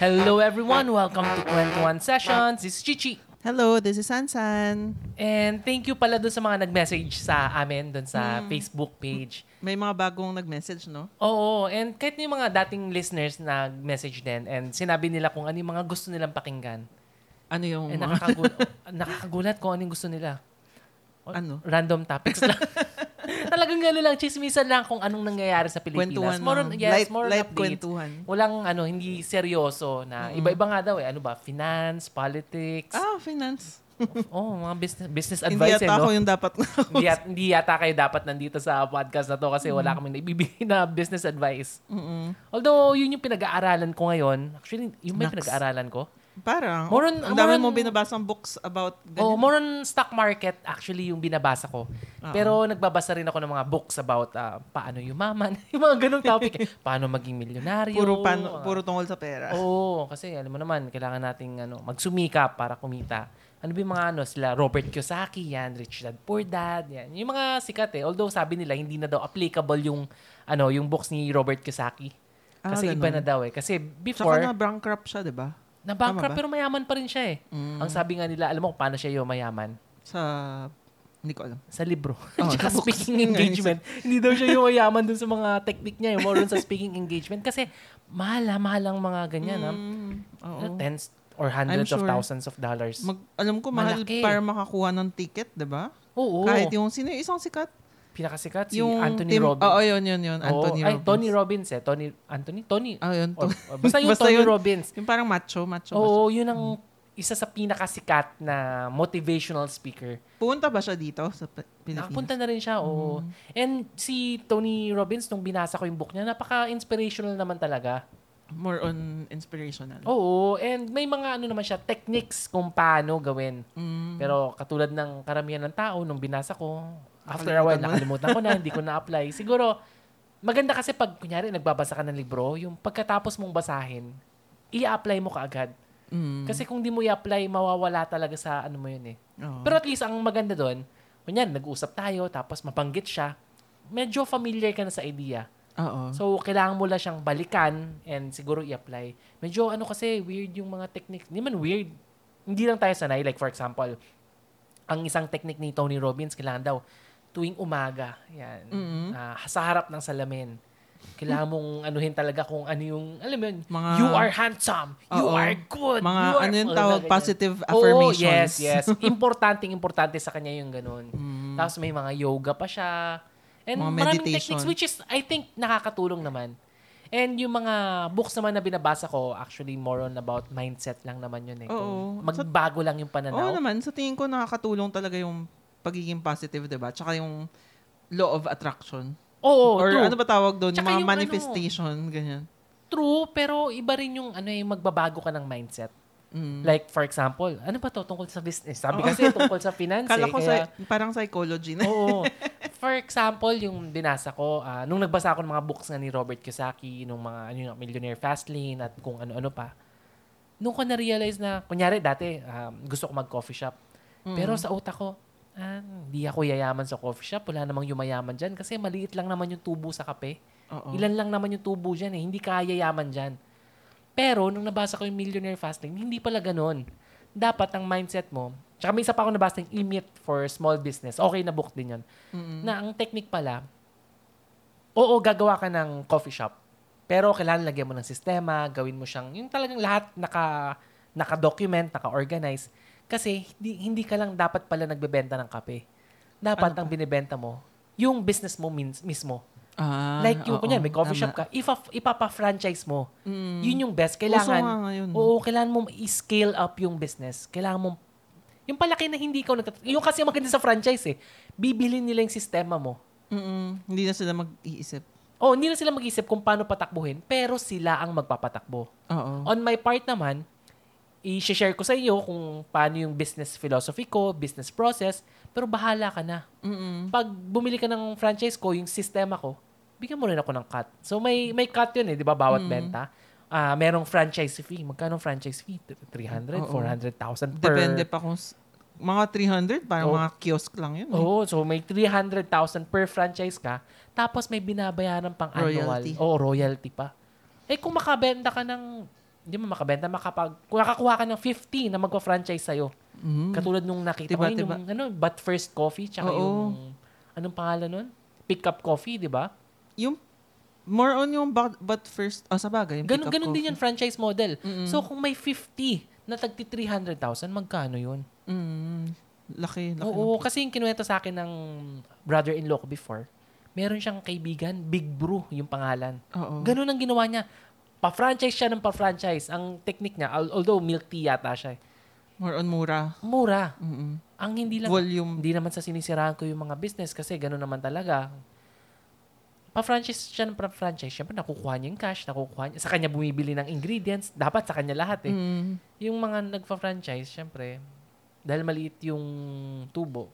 Hello everyone, welcome to 21 Sessions. This is Chichi. Hello, this is Sansan. And thank you pala doon sa mga nag-message sa amin doon sa Facebook page. May mga bagong nag-message, no? Oo, and kahit yung mga dating listeners nag-message din and sinabi nila kung ano yung mga gusto nilang pakinggan. Ano yung And mga... nakakagulat, nakakagulat kung ano yung gusto nila. O- Ano? Random topics lang. Talagang gano'n lang, chismisan lang kung anong nangyayari sa Pilipinas. Kwentuhan More on, yes, light, more on light updates. kwentuhan. Walang ano, hindi seryoso na iba-iba nga daw eh. Ano ba? Finance, politics. Ah, finance. Oh, mga business business Hindi advice yata eh, no? ako yung dapat na. hindi, yata, hindi yata kayo dapat nandito sa podcast na to kasi wala kaming naibibigay na business advice. Mm-mm. Although, yun yung pinag-aaralan ko ngayon. Actually, yung may Naks. pinag-aaralan ko. Parang, More on- ang more dami on- mo binabasang books about Oh, ganyan. more on stock market actually yung binabasa ko. Oo. Pero nagbabasa rin ako ng mga books about ah, paano yumaman. yung mga ganong topic. eh. paano maging milyonaryo. puro, pan, mga- puro tungkol sa pera. Oo, kasi alam mo naman, kailangan nating ano, magsumikap para kumita. Ano ba yung mga ano, sila Robert Kiyosaki, yan, Rich Dad Poor Dad, yan. Yung mga sikat eh. Although sabi nila, hindi na daw applicable yung, ano, yung books ni Robert Kiyosaki. Ah, Kasi ganun. iba na daw eh. Kasi before, na bankrupt siya, di ba? Na bankrupt tama ba? pero mayaman pa rin siya eh. Mm. Ang sabi nga nila, alam mo kung paano siya yung mayaman? Sa... Hindi ko alam. Sa libro. Oh, Tsaka sa speaking engagement. hindi daw siya yung mayaman dun sa mga technique niya. Yung more dun sa speaking engagement. Kasi mahal ha, mahal ang mga ganyan. ha. Mm, oo. Ano, tens or hundreds of sure. thousands of dollars. Mag, alam ko, mahal Malaki. para makakuha ng ticket, di ba? Oo. Kahit yung, sino yung isang sikat? Pinakasikat si yung Anthony Tim- Robbins. Oo, yun, yun, yun. Oo. Anthony Ay, Robbins. Tony Robbins eh. Tony, Anthony? Tony. Ah, yun. Or- to- or basta yung Basta Tony yun. Robbins. yung parang macho, macho. Oo, yun ang isa sa pinakasikat na motivational speaker. Punta ba siya dito sa Pilipinas? Nakapunta na rin siya, oo. And si Tony Robbins, nung binasa ko yung book niya, napaka-inspirational naman talaga. More on inspirational. Oo, and may mga ano naman siya, techniques kung paano gawin. Mm. Pero katulad ng karamihan ng tao, nung binasa ko, after a while, Nakalimutan ko na, hindi ko na-apply. Siguro, maganda kasi pag, kunyari, nagbabasa ka ng libro, yung pagkatapos mong basahin, i-apply mo kaagad. Mm. Kasi kung di mo i-apply, mawawala talaga sa ano mo yun eh. Oo. Pero at least, ang maganda doon, kunyari, nag-usap tayo, tapos mapanggit siya, medyo familiar ka na sa idea. Oo. So, kailangan mo lang siyang balikan and siguro i-apply. Medyo ano kasi, weird yung mga techniques. Hindi man weird. Hindi lang tayo sanay. Like for example, ang isang technique ni Tony Robbins, kailangan daw tuwing umaga, yan, Mhm. ah, sa harap ng salamin. Kailangan mong anuhin talaga kung ano yung, alam mo yun, Mga- you are handsome, you Oo. are good, Mga you are, ano yung tawag, ganyan. positive Oo, affirmations. yes, yes. Importante, importante sa kanya yung ganun. Mm. Tapos may mga yoga pa siya. And Mga maraming meditation. techniques which is, I think, nakakatulong naman. And yung mga books naman na binabasa ko, actually more on about mindset lang naman yun eh. Oo. Kung magbago lang yung Oo pananaw. naman, sa tingin ko nakakatulong talaga yung pagiging positive, di ba? Tsaka yung law of attraction. Oo, Or true. ano ba tawag doon? Yung Tsaka mga yung ano- manifestation, ganyan. True, pero iba rin yung ano yung magbabago ka ng mindset. Mm. Like, for example, ano ba to tungkol sa business? Sabi kasi tungkol sa finance Kala eh. ko kaya- sa, parang psychology na. Oo. For example, yung binasa ko, ah, nung nagbasa ako ng mga books nga ni Robert Kiyosaki, nung mga ano, yung Millionaire Fastlane at kung ano-ano pa, nung ko na-realize na, kunyari dati, um, gusto ko mag-coffee shop. Pero sa utak ko, ah, hindi ako yayaman sa coffee shop. Wala namang yumayaman dyan kasi maliit lang naman yung tubo sa kape. Oo. Ilan lang naman yung tubo dyan eh. Hindi kaya yaman dyan. Pero, nung nabasa ko yung Millionaire Fastlane, hindi pala ganun. Dapat ang mindset mo, tsaka may isa pa ako nabasa yung E-Myth for Small Business. Okay na book din yun. Mm-mm. Na ang technique pala, oo, gagawa ka ng coffee shop. Pero kailangan lagyan mo ng sistema, gawin mo siyang, yung talagang lahat naka, naka-document, naka-organize. Kasi hindi, hindi ka lang dapat pala nagbebenta ng kape. Dapat Ano ang binibenta mo, yung business mo min- mismo. Ah, Like yung, oo, kunya, may coffee tama. shop ka, ipa, ipapa-franchise mo. Mm. Yun yung best. Uso Kailangan, nga ngayon. no? oo, kailangan mo i-scale up yung business. Kailangan mo, yung palaki na hindi ikaw nagtat... Yung kasi maganda sa franchise eh. Bibilin nila yung sistema mo. Mm-mm. Hindi na sila mag-iisip. Oh, hindi na sila mag-isip kung paano patakbuhin, pero sila ang magpapatakbo. Oo. On my part naman, i-share ko sa iyo kung paano yung business philosophy ko, business process, pero bahala ka na. Mm-mm. Pag bumili ka ng franchise ko, yung sistema ko, bigyan mo rin ako ng cut. So may may cut yun eh, 'di ba, bawat Mm. benta. Ah, merong franchise fee. Magkano franchise fee? 300, Oo. 400,000 per. Depende pa kung... Mga 300, parang Oo. mga kiosk lang yun. eh. Oo, so may 300,000 per franchise ka, tapos may binabayaran pang annual. Royalty. Oo, royalty pa. Eh kung makabenta ka ng hindi mo makabenta. Makapag, kung nakakuha ka ng 50 na magpa-franchise sa'yo, Mhm. katulad nung nakita Diba, ko, diba? yung ano, But First Coffee, tsaka Oo. yung, anong pangalan nun? Pick Up Coffee, di ba? Yung, more on yung but, but first, ah, sa bagay. yung Ganun, pick-up ganun din coffee. yung franchise model. Mm-mm. So, kung may 50 na tagti 300,000, magkano yun? Mm, laki, laki. Oo, kasi yung kinuwento sa akin ng brother-in-law ko before, meron siyang kaibigan, Big Brew yung pangalan. Oo. Ganun ang ginawa niya. Pa-franchise siya ng pa-franchise. Ang technique niya, al- although milk tea yata siya, eh, More on mura. mura. Mm-mm. Ang hindi lang, Volume. hindi naman sa sinisiraan ko yung mga business kasi ganun naman talaga. Pa-franchise siya ng pa-franchise. Siyempre, nakukuha niya yung cash, nakukuha niya. Sa kanya bumibili ng ingredients. Dapat sa kanya lahat eh. Mm. Yung mga nagpa-franchise, syempre, dahil maliit yung tubo,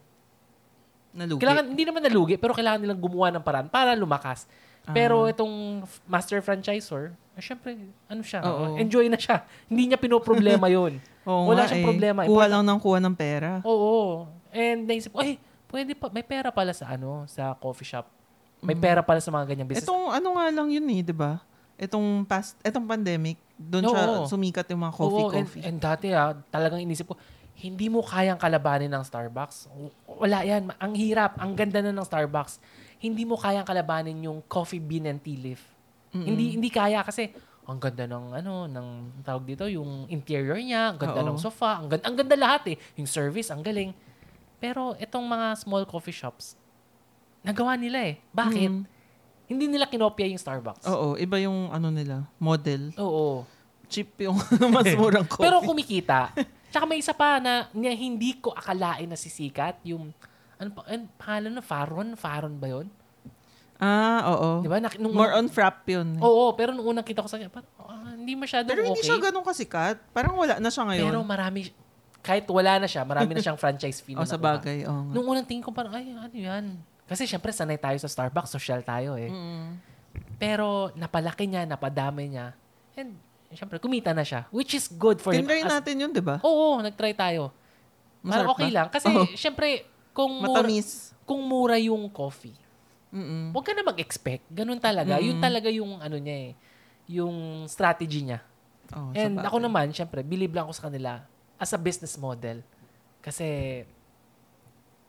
Nalugi. kailangan, hindi naman nalugi, pero kailangan nilang gumawa ng paraan para lumakas. Pero Ah. itong master franchisor, eh, syempre, ano siya, Oo. enjoy na siya. Hindi niya pinoproblema yun. Oo wala nga siyang eh. problema. Kuha Important- lang ng kuha ng pera. Oo. And naisip ko, ay, pwede pa, may pera pala sa ano, sa coffee shop. May Mm. pera pala sa mga ganyang business. Itong ano nga lang yun eh, di ba? Itong past, itong pandemic, doon siya Oo. sumikat yung mga coffee, Oo, and, coffee. and dati ah, talagang inisip ko, hindi mo kayang kalabanin ng Starbucks. Wala yan. Ang hirap. Ang ganda na ng Starbucks. Hindi mo kayang kalabanin yung coffee bean and tea leaf. Mm-mm. Hindi hindi kaya kasi ang ganda ng ano ng tawag dito yung interior niya, ang ganda Oo. ng sofa, ang ganda, ang ganda lahat eh. Yung service ang galing. Pero itong mga small coffee shops nagawa nila eh. Bakit? Mm. Hindi nila kinopya yung Starbucks. Oo, iba yung ano nila, model. Oo. Cheap yung mas murang coffee. Pero kumikita. Tsaka may isa pa na, na hindi ko akalain na sisikat. Yung, ano pa, ano, pangalan na, Faron? Faron ba yun? ah, oo. Di ba? Nak- nung, More on frap yun. Oo, pero nung unang kita ko sa kanya, parang, ah, hindi masyadong Pero hindi okay. siya ganun kasikat. Parang wala na siya ngayon. Pero marami, kahit wala na siya, marami na siyang franchise fee na oh, sa nakuha. bagay. Oo nga. Nung unang tingin ko parang, ay, ano yan? Kasi syempre, sanay tayo sa Starbucks, social tayo eh. Mm. Pero napalaki niya, napadami niya. And syempre, kumita na siya. Which is good for him. Tinry As- natin yun, di ba? Oo, nagtry tayo. Parang Masarap okay ba? lang. Kasi, Oo. syempre, kung mura, Matamis. kung mura yung coffee, Mm-mm. huwag ka na mag-expect. Ganun talaga. Yun Mm. talaga yung, ano niya eh, yung strategy niya. Oh, And ako naman, syempre, believe lang ako sa kanila as a business model. Kasi,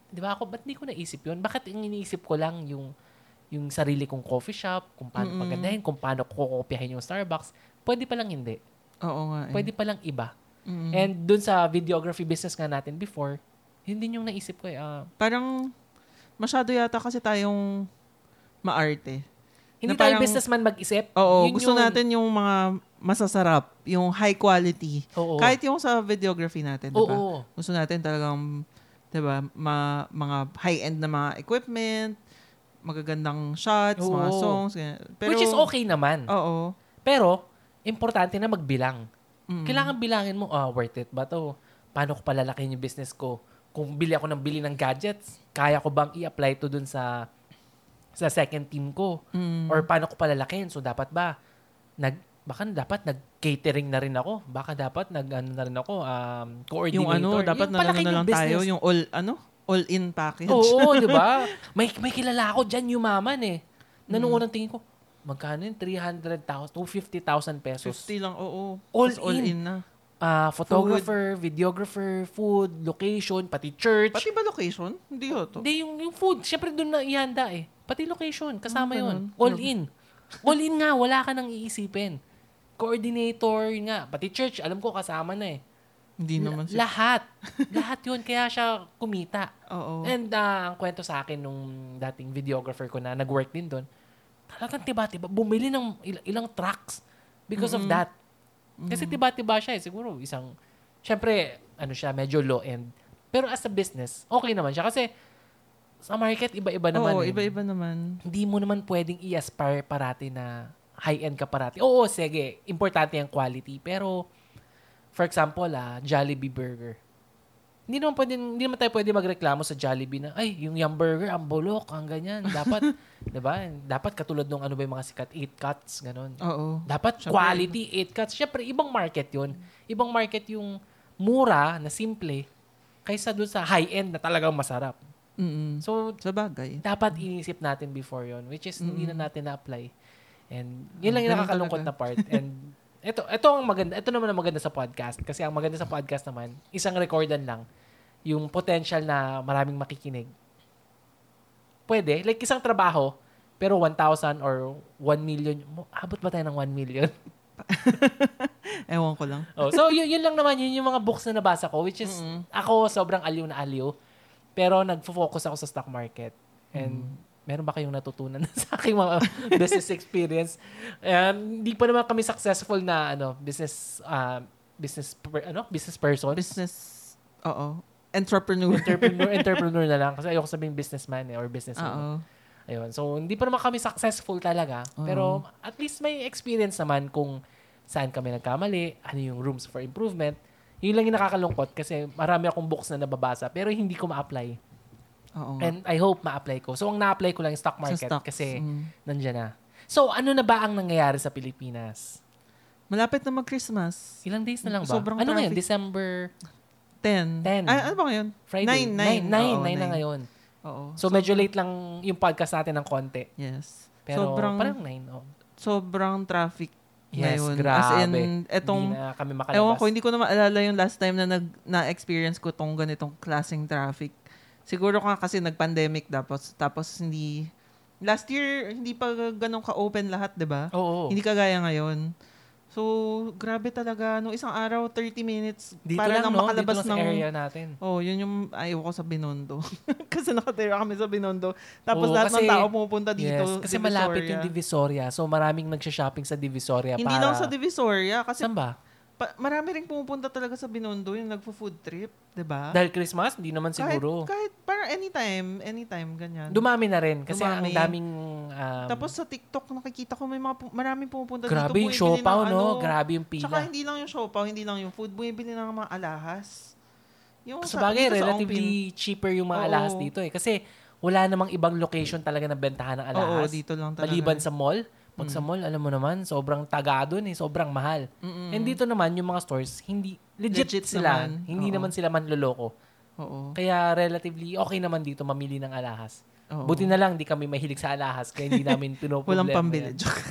di ba ako, ba't di ko naisip yun? Bakit ang iniisip ko lang yung yung sarili kong coffee shop, kung paano Mm-mm. pagandahin, kung paano kukopyahin yung Starbucks, pwede pa lang hindi. Oo nga eh. Pwede pa lang iba. Mm. And dun sa videography business nga natin before, yun din yung naisip ko eh. ah, Parang masyado yata kasi tayong maarte. hindi Na tayo parang- businessman mag-isip. Oo, Yun gusto yung- natin yung mga masasarap, yung high quality. Oo. Kahit yung sa videography natin, di ba? Oo. Gusto natin talagang, di ba, ma- mga high-end na mga equipment, magagandang shots, Oo. mga songs. ganyan. Pero, Which is okay naman. Oo. Pero, importante na magbilang. Mm. Kailangan bilangin mo, ah, worth it ba to? Paano ko palalakihin yung business ko? Kung bili ako ng bili ng gadgets, kaya ko bang i-apply to dun sa sa second team ko? Mm. Or paano ko palalakihin? So, dapat ba, nag, baka dapat nag-catering na rin ako. Baka dapat nag, ano na rin ako, um, coordinator. yung ano, dapat na lang na yung lang tayo, yung all, ano, all-in package. Oo, di ba? May, may kilala ako dyan, yumaman eh. Na Mm. nung unang tingin ko, magkano yun? 300,000, 250,000 pesos. 50 lang, oo. All all in. in na. Ah, photographer, videographer, food, location, pati church. Pati ba location? Hindi ho to. Hindi, yung, yung food, syempre doon na ihanda eh. Pati location, kasama Ah, yon ganun. All in. All in nga, wala ka nang iisipin. Coordinator, yun nga. Pati church, alam ko kasama na eh. Hindi naman siya. lahat. lahat yun, kaya siya kumita. Oo. And ah, ang kwento sa akin nung dating videographer ko na nag-work din doon, talagang tiba-tiba, bumili ng il- ilang trucks because of that. Kasi tiba-tiba siya eh. Siguro isang, syempre, ano siya, medyo low-end. Pero as a business, okay naman siya. Kasi sa market, iba-iba naman. Oo, eh. iba-iba naman. Hindi mo naman pwedeng i-aspire parati na high-end ka parati. Oo, sige, importante ang quality. Pero, for example, ah, Jollibee Burger. Hindi naman pwede, hindi naman tayo pwede magreklamo sa Jollibee na, ay, yung Yum Burger, ang bulok, ang ganyan. Dapat, 'di ba? Dapat katulad nung ano ba yung mga sikat, 8 cuts, ganun. Oo. Dapat Siyempre, quality, 8 cuts. Siyempre, ibang market yun. Ibang market yung mura, na simple, kaysa dun sa high-end na talagang masarap. Mm-mm. So, Sa bagay. dapat inisip natin before yon which is hindi Mm. na natin na-apply. And yun lang yung nakakalungkot na part. And ito, ito ang maganda. Ito naman ang maganda sa podcast. Kasi ang maganda sa podcast naman, isang recordan lang. Yung potential na maraming makikinig. Pwede. Like isang trabaho, pero 1,000 or 1 million. Abot ba tayo ng 1 million? Ewan ko lang. oh, so, yun, yun lang naman. Yun yung mga books na nabasa ko. Which is, ako sobrang aliw na aliw. Pero nagfo-focus ako sa stock market. And meron ba kayong natutunan sa aking mga business experience? Um, Hindi pa naman kami successful na ano business uh, business per- ano business person. Business, oo. Entrepreneur. entrepreneur entrepreneur na lang kasi ayoko sabing businessman eh, or businesswoman. Oo. Ayun. So, hindi pa naman kami successful talaga. Pero, at least may experience naman kung saan kami nagkamali, ano yung rooms for improvement. Yun lang yung nakakalungkot kasi marami akong books na nababasa pero hindi ko ma-apply. Oo. And I hope ma-apply ko. So, ang na-apply ko lang yung stock market stocks. kasi Mm. nandyan na. So, ano na ba ang nangyayari sa Pilipinas? Malapit na mag-Christmas. Ilang days na lang ba? Sobrang ano ngayon? traffic. December 10. 10. Ay, ano ba ngayon? Friday? Nine, nine. Nine, Oo, nine na nine. ngayon. Oo. So, medyo late lang yung podcast natin ng konti. Yes. Pero sobrang, parang 9. Oh. sobrang traffic Yes, ngayon. grabe. As in, etong, hindi na kami makalabas. ewan ko, hindi ko na maalala yung last time na nag, na-experience ko tong ganitong klaseng traffic. Siguro ka kasi nag-pandemic tapos, tapos hindi, last year, hindi pa ganun ka-open lahat, di ba? Oo. Hindi kagaya ngayon. So, grabe talaga. Nung isang araw, 30 minutes Dito para lang, lang no? makalabas Dito lang ng... sa area natin. Oh, yun yung ayaw ko sa Binondo. kasi nakatira kami sa Binondo. Tapos Oo, lahat kasi- ng tao pumupunta dito. Yes, kasi malapit yung Divisoria. So, maraming nagsha-shopping sa Divisoria Hindi para... lang sa Divisoria. Kasi Saan ba? Pa- marami rin pumupunta talaga sa Binondo yung nagfo-food trip. 'di ba? Dahil Christmas? Hindi naman siguro. Kahit, kahit parang anytime, anytime, ganyan. Dumami na rin. Kasi Dumami. ang daming... um, Tapos sa TikTok nakikita ko may mga pu- maraming pumupunta grabe yung dito. bumibili siopaw, ng no? ano. Grabe yung Tsaka pila. hindi lang yung siopaw, hindi lang yung food, bumibili ng mga alahas. Yung Sa bagay, dito sa relatively cheaper yung mga Oo. alahas dito eh. Kasi wala namang ibang location talaga na bentahan ng Ongpin. Oo, alahas. dito lang talaga. Maliban sa mall. Pag sa mall, alam mo naman, sobrang tagado eh. Sobrang mahal. Mm-mm. And dito naman, yung mga stores, hindi, legit, Legit sila. naman. Hindi Oo. naman sila manloloko. Oo. Kaya relatively okay naman dito mamili ng alahas. Oo. Buti na lang, di kami mahilig sa alahas. Kaya hindi namin pinoproblema. Walang pambili. yan. Joke.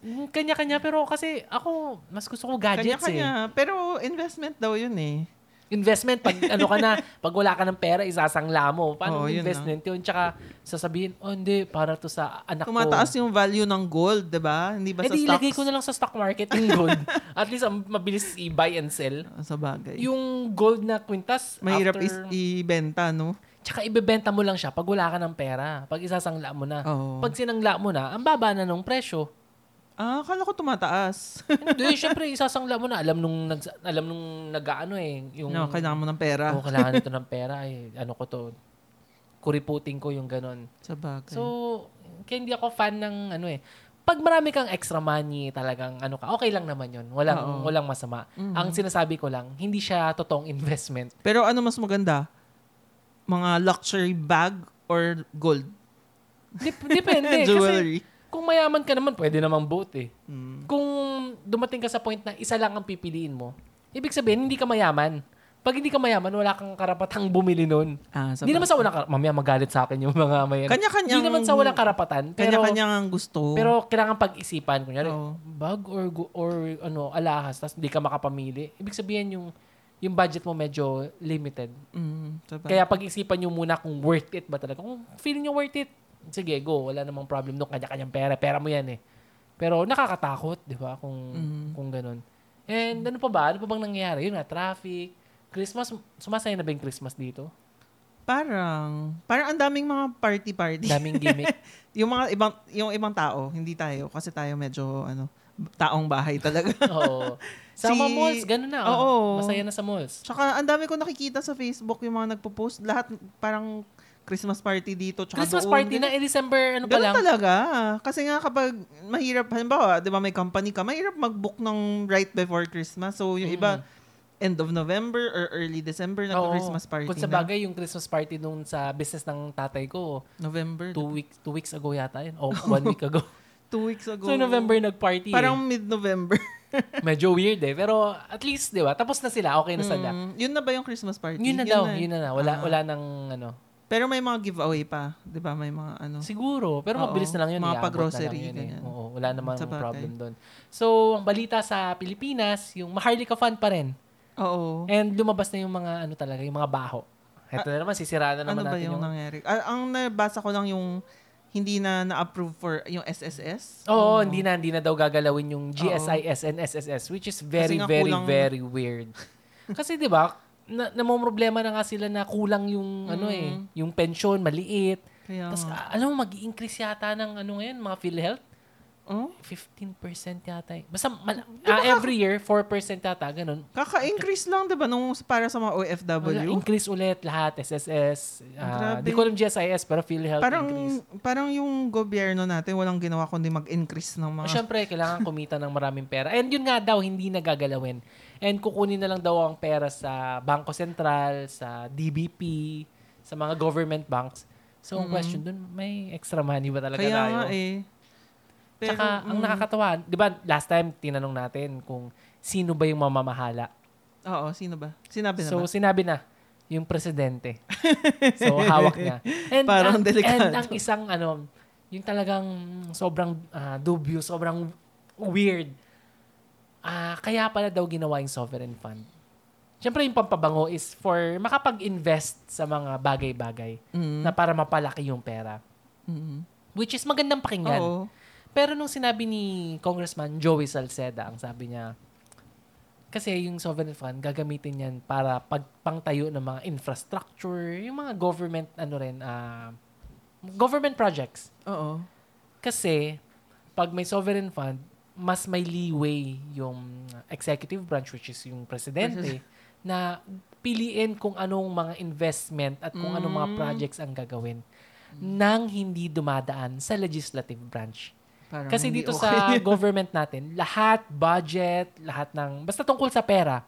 Mm, Kanya-kanya, pero kasi ako, mas gusto ko gadgets eh. Kanya-kanya. Pero investment daw yun eh. Investment, pag ano ka na, pag wala ka ng pera, isasangla mo. Paano Oo, yun investment yun? Tsaka sasabihin, oh hindi, para to sa anak Tumataas ko. yung value ng gold, 'di ba? Hindi ba Eh sa di, stocks? ilagay ko na lang sa stock market yung gold. At least, mabilis i-buy and sell. sa bagay. Yung gold na kwintas, Mahirap after, is ibenta, no? tsaka ibebenta mo lang siya pag wala ka ng pera. Pag isasangla mo na. Oo. Pag sinangla mo na, ang baba na nung presyo. Ah, akala ko tumataas. Hindi, syempre, isasangla mo na. Alam nung, nag, alam nung nag-ano eh. Yung, no, kailangan mo ng pera. oh, kailangan nito ng pera. Ay, ano ko to. Kuriputing ko yung ganon. Sa bagay. So, kaya hindi ako fan ng ano eh. Pag marami kang extra money, talagang ano ka, okay lang naman yun. Walang, Oo. walang masama. Mhm. Ang sinasabi ko lang, hindi siya totoong investment. Pero ano mas maganda? Mga luxury bag or gold? Dep- depende. kasi Jewelry. Kung mayaman ka naman, pwede namang both eh. Mm. Kung dumating ka sa point na isa lang ang pipiliin mo, ibig sabihin, hindi ka mayaman. Pag hindi ka mayaman, wala kang karapatang bumili nun. Ah, Hindi naman sa walang karapatan. Mamaya magalit sa akin yung mga mayan. Kanya-kanyang... Hindi naman sa walang karapatan. Kanya-kanya ang gusto. pero kailangan pag-isipan. Kunyari, Oo. bag or, or ano, alahas, tapos hindi ka makapamili. Ibig sabihin yung yung budget mo medyo limited. Mm. Kaya pag-isipan nyo muna kung worth it ba talaga. Kung feeling nyo worth it, sige, go. Wala namang problem nung kanya-kanyang pera. Pera mo yan eh. Pero nakakatakot, di ba? Kung, Mm. kung ganun. And ano pa ba? Ano pa bang nangyayari? Yun nga, traffic. Christmas, sumasaya na ba yung Christmas dito? Parang, parang ang daming mga party-party. Daming gimmick. yung mga ibang, yung ibang tao, hindi tayo. Kasi tayo medyo, ano, taong bahay talaga. Oo. Sa Si- mga malls, ganun na. Oh. Oo. Masaya na sa malls. Tsaka, ang dami ko nakikita sa Facebook yung mga nagpo-post. Lahat, parang Christmas party dito. Tsaka Christmas doon. party na, eh, December, ano pa Ganun lang. talaga. Kasi nga kapag mahirap, halimbawa, di ba may company ka, mahirap mag-book ng right before Christmas. So, yung iba, end of November or early December, Oo. nag-Christmas party Kung sa na. bagay, yung Christmas party nung sa business ng tatay ko, November. two weeks two weeks ago yata yun. O one week ago. Two weeks ago. so, November nag-party. Parang eh. mid-November. Medyo weird eh. Pero at least, di ba? Tapos na sila. Okay na sila. Mm, yun na ba yung Christmas party? Yun na daw. eh. Yun na na. Wala, Ah. wala nang ano. Pero may mga giveaway pa, 'di ba? May mga ano. Siguro. Pero Oo. mabilis na lang yun. Mga pag-grocery, na eh. Oo, wala namang Sa bagay. problem doon. So, ang balita sa Pilipinas, yung Maharlika Fund pa rin. Oo. And lumabas na yung mga ano talaga, yung mga baho. Ito na naman, sisiraan na ano naman ba natin yung yung... nangyari? Ah, ang nabasa ko lang yung hindi na na-approve for yung SSS. Oo, hindi na, hindi na daw gagalawin yung GSIS and SSS, which is very, nga very, kulang- very weird. Kasi di ba, na, namomroblema na nga sila na kulang yung, ano eh, yung pension, maliit. Kaya Tapos, ah, alam mo, mag-increase yata ng ano ngayon, mga PhilHealth. Oh, 15% yata eh. Basta, mal- ah, every year, 4% yata, ganun. kaka-increase lang 'di ba nung para sa mga Wala, OFW? increase ulit lahat, SSS. ah, Grabe. di ko alam GSIS, pero PhilHealth Parang increase. parang yung gobyerno natin walang ginawa kundi mag-increase ng mga Ah, Siyempre, kailangan kumita ng maraming pera. And yun nga daw, hindi nagagalawin. And kukunin na lang daw ang pera sa Bangko Sentral, sa DBP, sa mga government banks. So, ang question dun, may extra money ba talaga Kaya tayo? nga eh. Pero, Tsaka, ang mm, nakakatawa, di ba, last time, tinanong natin kung sino ba yung mamamahala. Oo, sino ba? Sinabi na So, ba? sinabi na, yung presidente. so, hawak niya. And, Parang ang, delikado. and ang isang, ano, yung talagang sobrang ah, dubious, sobrang weird. Ah, kaya pala daw ginawa yung sovereign fund. Siyempre, yung pampabango is for makapag-invest sa mga bagay-bagay Mm. na para mapalaki yung pera. Mm. Which is magandang pakinggan. Oo. Pero nung sinabi ni Congressman Joey Salceda, ang sabi niya, kasi yung sovereign fund, gagamitin yan para pagpangtayo ng mga infrastructure, yung mga government, ano rin, ah, government projects. Oo. Kasi, pag may sovereign fund, mas may leeway yung executive branch, which is yung presidente, na piliin kung anong mga investment at kung anong mga Mm. projects ang gagawin nang hindi dumadaan sa legislative branch. Parang Kasi dito okay. sa government natin, lahat, budget, lahat ng, basta tungkol sa pera,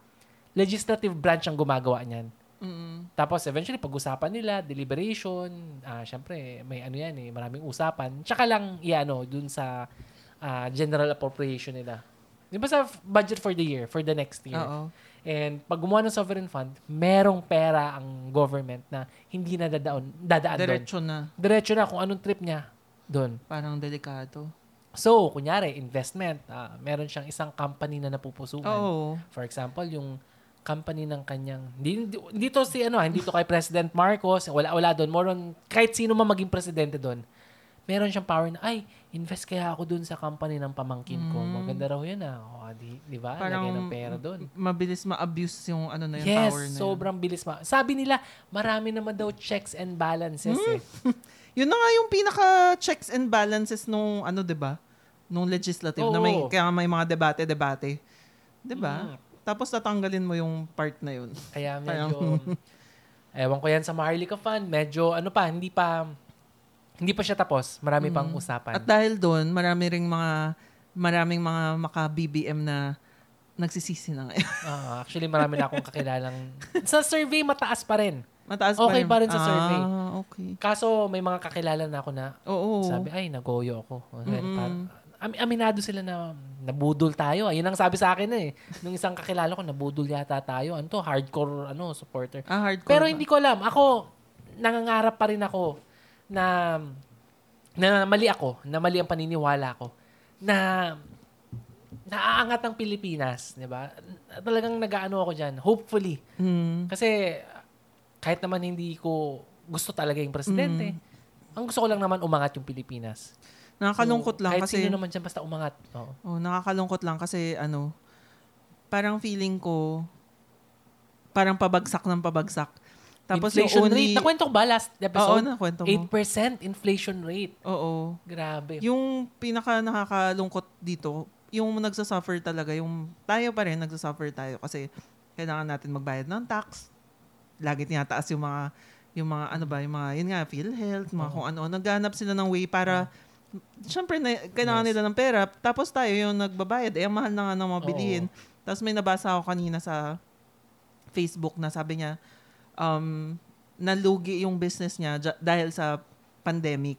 legislative branch ang gumagawa niyan. Mm. Tapos eventually, pag-usapan nila, deliberation, ah syempre, may ano yan eh, maraming usapan. Tsaka lang, i-ano, dun sa ah, general appropriation nila. Di ba sa budget for the year, for the next year? Oo. And pag gumawa ng sovereign fund, merong pera ang government na hindi na dadaon, dadaan doon. Diretso na. Diretso na kung anong trip niya doon. Parang delikado. So, kunyari, investment. ah, meron siyang isang company na napupusuan. Oo. For example, yung company ng kanyang... Hindi, hindi, hindi to si ano, ah, hindi to kay President Marcos. Wala, wala doon. More on, kahit sino man maging presidente doon. Meron siyang power na, ay, invest kaya ako doon sa company ng pamangkin ko. Mm. Maganda raw yun ah. O, di, di ba? Parang Lagay ng pera doon. mabilis ma-abuse yung ano na yung Yes, power na yun. sobrang bilis ma. Sabi nila, marami naman daw checks and balances Hmm? eh. Yun na nga yung pinaka checks and balances nung ano 'di ba? Nung legislative na may Oo. kaya may mga debate-debate. 'Di ba? Mm. Tapos tatanggalin mo yung part na yun. Kaya medyo, ewan ko yan sa Maharlika Fund, medyo ano pa, hindi pa, hindi pa siya tapos. Marami pang usapan. Mm. At dahil doon, marami ring mga maraming mga maka-BBM na nagsisisi na ngayon. Ah, actually, marami na akong kakilalang. sa survey, mataas pa rin. Mataas Okay pa rin sa ah, survey. okay. Kaso, may mga kakilala na ako na Oo. sabi, ay, nagoyo ako. Mm-mm. Par- am- aminado sila na nabudol tayo. Ayun ang sabi sa akin eh. Nung isang kakilala ko, nabudol yata tayo. Ano to? Hardcore ano, supporter. ah, hardcore. Pero ba? hindi ko alam. Ako, nangangarap pa rin ako na na mali ako, na mali ang paniniwala ko, na naaangat ang Pilipinas, di ba? Talagang nag-ano ako dyan. Hopefully. Hmm. Kasi kahit naman hindi ko gusto talaga yung presidente, ang gusto ko lang naman umangat yung Pilipinas. Nakakalungkot So, lang kahit kasi sino naman dyan, basta umangat. Oo. Oh, nakakalungkot lang kasi ano, parang feeling ko parang pabagsak ng pabagsak. Tapos inflation yung only, rate. Nakwento ko ba last Oo, episode? nakwento mo. 8% inflation rate. Oo. Grabe. Yung pinaka nakakalungkot dito, yung nagsasuffer talaga, yung tayo pa rin nagsasuffer tayo kasi kailangan natin magbayad ng tax. Lagi tinataas yung mga yung mga ano ba, yung mga yun nga PhilHealth, mga Oo. kung ano, naghanap sila ng way para Siyempre, na, kailangan Yes. nila ng pera. Tapos tayo yung nagbabayad. Eh, ang mahal na nga ng mga Oo. bilihin. Tapos may nabasa ako kanina sa Facebook na sabi niya, um, nalugi yung business niya dahil sa pandemic.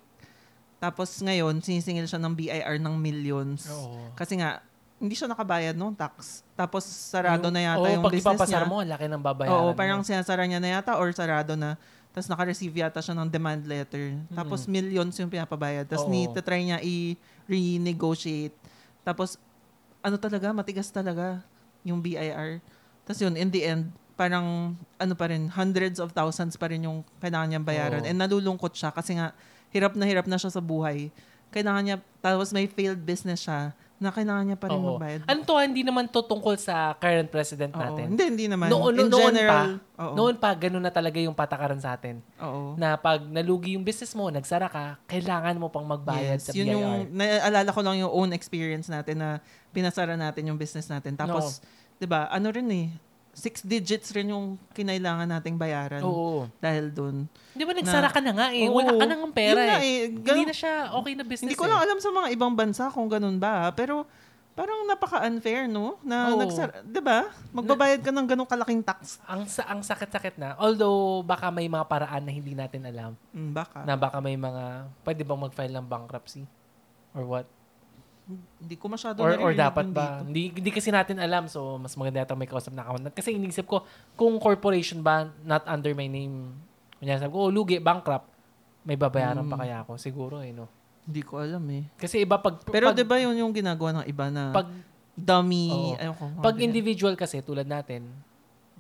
Tapos ngayon, sinisingil siya ng BIR ng millions. Oo. Kasi nga, hindi siya nakabayad ng tax. Tapos sarado Yung- na yata oo, yung pag business niya. mo, ang laki ng babayaran Oo, mo. parang sinasara niya na yata or sarado na. Tapos naka-receive yata siya ng demand letter. Tapos Mm. millions yung pinapabayad. Tapos ni try niya i-renegotiate. Tapos ano talaga, matigas talaga yung BIR. Tapos yun, in the end, parang ano pa rin, hundreds of thousands pa rin yung kailangan niyang bayaran. Oo. And nalulungkot siya kasi nga hirap na hirap na siya sa buhay. Kailangan niya, tapos may failed business siya na kailangan niya pa rin Oo. magbayad. Ano to, hindi naman to tungkol sa current president Oo. natin. Hindi, hindi naman. Noon, In noon general, pa, oo. noon pa, ganun na talaga yung patakaran sa atin. Oo. Na pag nalugi yung business mo, nagsara ka, kailangan mo pang magbayad Yes, sa yun BIR. yung, naalala ko lang yung own experience natin na pinasara natin yung business natin. Tapos, di ba, ano rin eh, six digits rin yung kinailangan nating bayaran Oo. dahil dun. Di ba nagsara Na- ka na nga eh. Oo. Wala ka nang pera Yun nga eh. eh, Hindi na siya okay na business Hindi ko eh. lang alam sa mga ibang bansa kung ganun ba, pero parang napaka-unfair, no? Na Oo. nagsara, 'di ba? Magbabayad ka ng ganung kalaking tax. Ang, sa, ang sakit-sakit na. Although, baka may mga paraan na hindi natin alam. Mm, baka. Na baka may mga, pwede bang mag-file ng bankruptcy? Or what? Hindi ko masyado Or, or dapat ba? dito. Hindi, hindi kasi natin alam. So, mas maganda yata may kausap na accountant. Kasi inisip ko, kung corporation ba, not under my name, kunya sabi ko, oh, lugi, bankrupt, may babayaran Hmm. pa kaya ako? Siguro eh, no? Hindi ko alam eh. Kasi iba pag... Pero pag, 'di ba yun yung ginagawa ng iba na pag, dummy, Oo. ayun ko. pag ganyan. individual kasi, tulad natin,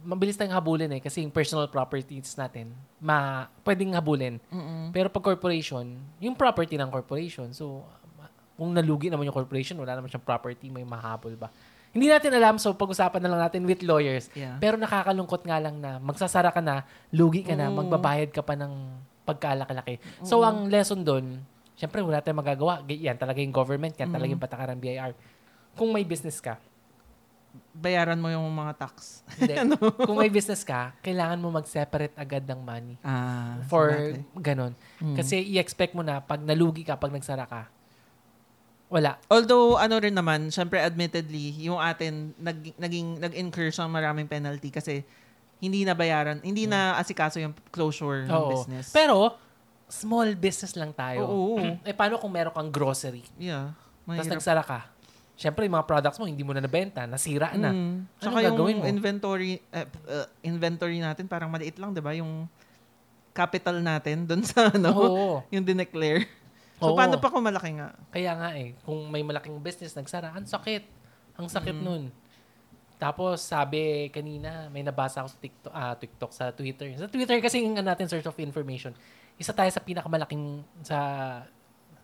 mabilis tayong habulin eh. Kasi yung personal properties natin, ma, pwedeng habulin. Mm-mm. Pero pag corporation, yung property ng corporation, so kung nalugi naman yung corporation, wala naman siyang property, may mahabol ba? Hindi natin alam, so pag-usapan na lang natin with lawyers. Yeah. Pero nakakalungkot nga lang na magsasara ka na, lugi ka na, Oo. magbabayad ka pa ng pagkalaki-laki. So ang lesson doon, syempre wala tayong magagawa. Yan talaga yung government, yan talaga yung patakaran BIR. Kung may business ka, Bayaran mo yung mga tax. hindi. Ano? Kung may business ka, kailangan mo mag-separate agad ng money Ah, for sabagay. ganon. Mm. Kasi i-expect mo na pag nalugi ka, pag nagsara ka, wala. Although, ano rin naman, syempre admittedly, yung atin, nag, naging, nag-incur siyang maraming penalty kasi hindi na bayaran, hindi na asikaso yung closure ng Hmm. Oo. business. Pero, small business lang tayo. Oo. Eh, paano kung meron kang grocery? yeah. Tapos mahirap. nagsara ka? Siyempre, yung mga products mo, hindi mo na nabenta, nasira na. Mm. Ano Tsaka gagawin yung mo? inventory, eh, uh, inventory natin parang maliit lang, di ba? Yung capital natin doon sa ano, Oo. yung dineclare. So, Oo. paano pa kung malaki nga? Kaya nga eh, kung may malaking business nagsara, ang sakit. Ang sakit Mm. nun. Tapos sabi kanina, may nabasa ako sa TikTok, ah, TikTok sa Twitter. Sa Twitter kasi yung natin search of information. Isa tayo sa pinakamalaking sa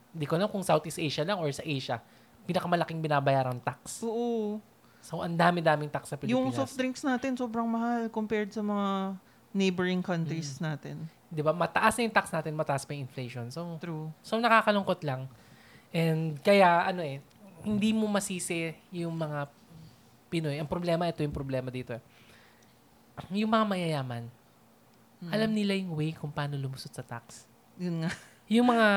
hindi ko alam kung Southeast Asia lang or sa Asia. Pinakamalaking binabayarang tax. Oo. So ang dami-daming tax sa Yung Pilipinas. soft drinks natin sobrang mahal compared sa mga neighboring Mm. countries natin. 'Di ba? Mataas na yung tax natin, mataas pa yung inflation. So True. So nakakalungkot lang. And kaya ano eh, hindi mo masisi yung mga Pinoy. Ang problema, ito yung problema dito. eh. Yung mga mayayaman, alam nila yung way kung paano lumusot sa tax. Yun nga. Yung mga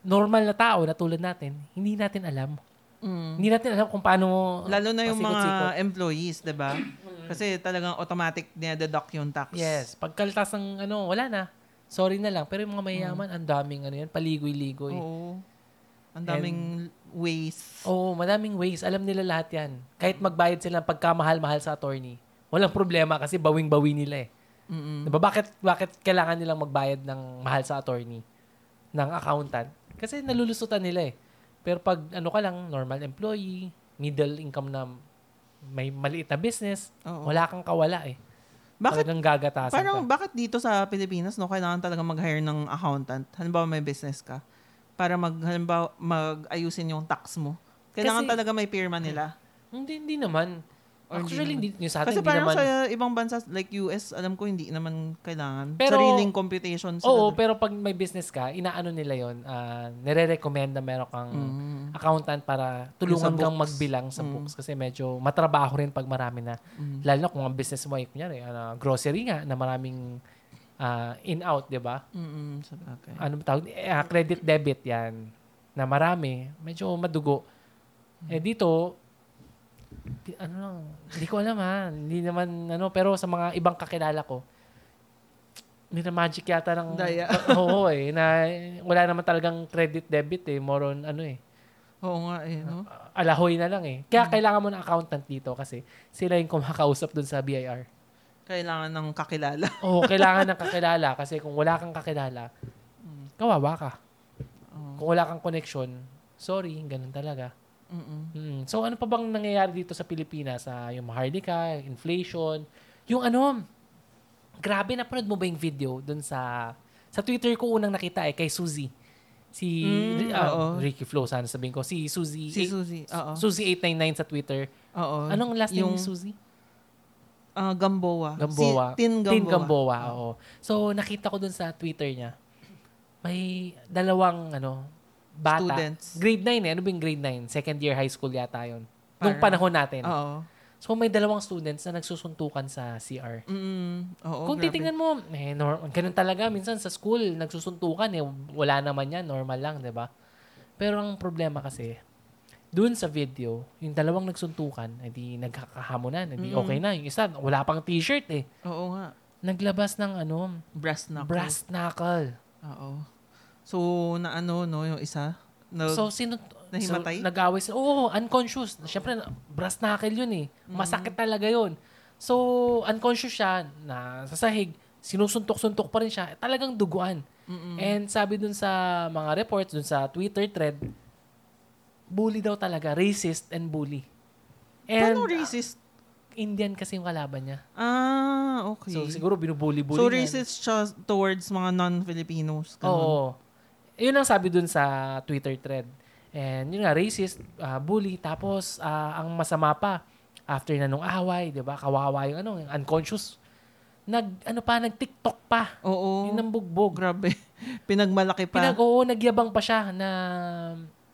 normal na tao na tulad natin, hindi natin alam. Mm. Hindi natin alam kung paano Lalo na yung pasikot-sikot. mga employees, 'di ba? Kasi talagang automatic niya deduct yung tax. Yes. Pagkaltas ng ano, wala na. Sorry na lang. Pero yung mga mayayaman, ang daming ano yan, paligoy-ligoy. Oo. Ang daming ways. Oo, madaming ways. Alam nila lahat yan. Kahit magbayad sila ng pagkamahal-mahal sa attorney, walang problema kasi bawing-bawi nila eh. Mm-mm. Diba? Bakit, bakit kailangan nilang magbayad ng mahal sa attorney? Ng accountant? Kasi nalulusutan nila eh. Pero pag ano ka lang, normal employee, middle income na may maliit na business, Oo. wala kang kawala eh. Bakit Talagang gagatasan Parang ka. bakit dito sa Pilipinas no kailangan talaga mag-hire ng accountant? Halimbawa may business ka para mag halimbawa mag-ayusin yung tax mo. Kailangan Kasi- talaga may pirma nila. Hindi, hindi naman. Or hindi Actually, hindi, yung sa atin, Kasi hindi parang naman. sa ibang bansa like US, alam ko hindi naman kailangan. Pero- Sariling computation sila. Oo, pero pag may business ka, inaano nila yon uh, nire-recommend na meron kang Mm. accountant para tulungan kang magbilang sa Mm. books kasi medyo matrabaho rin pag marami na. Mm. Lalo na kung ang business mo ay kunyari, ano, grocery nga na maraming ah, in-out, 'di ba? Sabagay. Ano ba tawag? Eh, ah, credit debit 'yan na marami, medyo madugo. Eh dito di- ano lang, hindi ko alam ha. Hindi naman ano, pero sa mga ibang kakilala ko, magic yata ng Daya. Oo eh, na wala naman talagang credit debit eh, more on ano eh, Oo nga eh, no? alahoy na lang eh. Kaya kailangan mo ng accountant dito kasi sila yung kumakausap dun sa BIR. Kailangan ng kakilala. Oo, kailangan ng kakilala kasi kung wala kang kakilala, kawawa ka. Oo. Kung wala kang connection, sorry, ganun talaga. Mm-mm. Mm. So ano pa bang nangyayari dito sa Pilipinas? Ah, yung maharlika, inflation, yung ano, grabe napanood mo ba yung video dun sa sa Twitter ko unang nakita eh kay Suzy. Si Mm, oo. Ricky Flo sana sabihin ko. Si Suzy. Si Suzy. Oo. Suzy 899 sa Twitter. Oo. Anong last name Yung- ni Suzy? Ah, Gamboa. Gamboa. Si Tin Gamboa. Tin Gamboa, oo. So nakita ko dun sa Twitter niya. May dalawang ano bata. Students. Grade 9 eh. Ano ba yung grade 9? Second year high school yata yun. Nung Parang- panahon natin. Oo. So may dalawang students na nagsusuntukan sa CR. Mm, oo, Kung grabe. titingnan mo, eh, nor- ganun talaga. Minsan sa school, nagsusuntukan eh. Wala naman yan. Normal lang, di ba? Pero ang problema kasi, dun sa video, yung dalawang nagsuntukan, edi nagkakahamonan, edi Mm. okay na. Yung isa, wala pang t-shirt eh. Oo nga. Naglabas ng ano, Brass knuckle. brass knuckle. Oo. So, na ano, no, yung isa? Nag, So, sino... nahimatay? So, nag-away sila. Oo, unconscious. Siyempre, brass knuckle yun eh. Mm. Masakit talaga yun. So, unconscious siya, na sa sahig, sinusuntok-suntok pa rin siya. Talagang duguan. Mm-mm. And sabi dun sa mga reports, dun sa Twitter thread, bully daw talaga. Racist and bully. And Paano racist? Indian kasi yung kalaban niya. Ah, okay. So, siguro binubuli-bully So, racist siya towards mga non-Filipinos. ganun. Oo. Yun ang sabi dun sa Twitter thread. And yun nga, racist, ah, bully. Tapos, ah, ang masama pa, after na nung away, di ba? Kawawa yung ano, yung unconscious. Nag, ano pa, nag-tiktok pa. Oo. Yun ang bugbog. Grabe. Pinagmalaki pa. Pinag, oo, nagyabang pa siya na,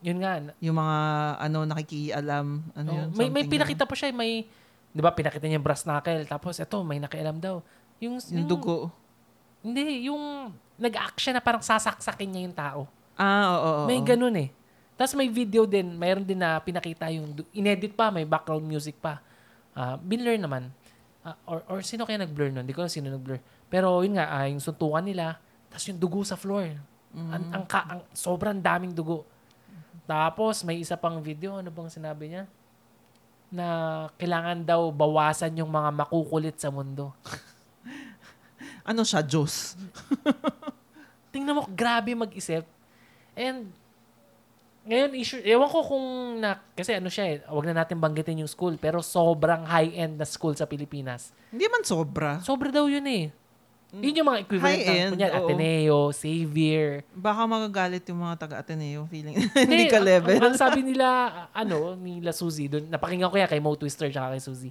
yun nga, na- yung mga, ano, nakikialam. Ano yun? may, may pinakita pa siya, may, di ba, pinakita niya yung brass knuckle. Tapos, eto, may nakialam daw. Yung, na- Yung dugo. Hindi, yung nag-act siya na parang sasaksakin niya yung tao. Ah, oo, oo. May ganun eh. Tapos may video din, mayroon din na pinakita yung, inedit pa, may background music pa. Ah, binlur naman. Ah, or, or sino kaya nag-blur nun? Hindi ko alam sino nag-blur. Pero yun nga, ah, yung suntukan nila, tapos yung dugo sa floor. Ang, ang, ka- ang, sobrang daming dugo. Tapos may isa pang video, ano bang sinabi niya? Na kailangan daw bawasan yung mga makukulit sa mundo. Ano siya, Diyos? tingnan mo, grabe mag-isip. And, ngayon, issue, ewan ko kung na, kasi ano siya eh, wag na natin banggitin yung school, pero sobrang high-end na school sa Pilipinas. Hindi man sobra. Sobra daw yun eh. Yun yung mga equivalent ng, High-end, kunyari. Ateneo, Xavier. Baka magagalit yung mga taga-Ateneo. Feeling Hindi, ka level. Ang, ang sabi nila, ano, nila Suzy, dun, napakinggan ko yan kay Mo Twister tsaka kay Suzy,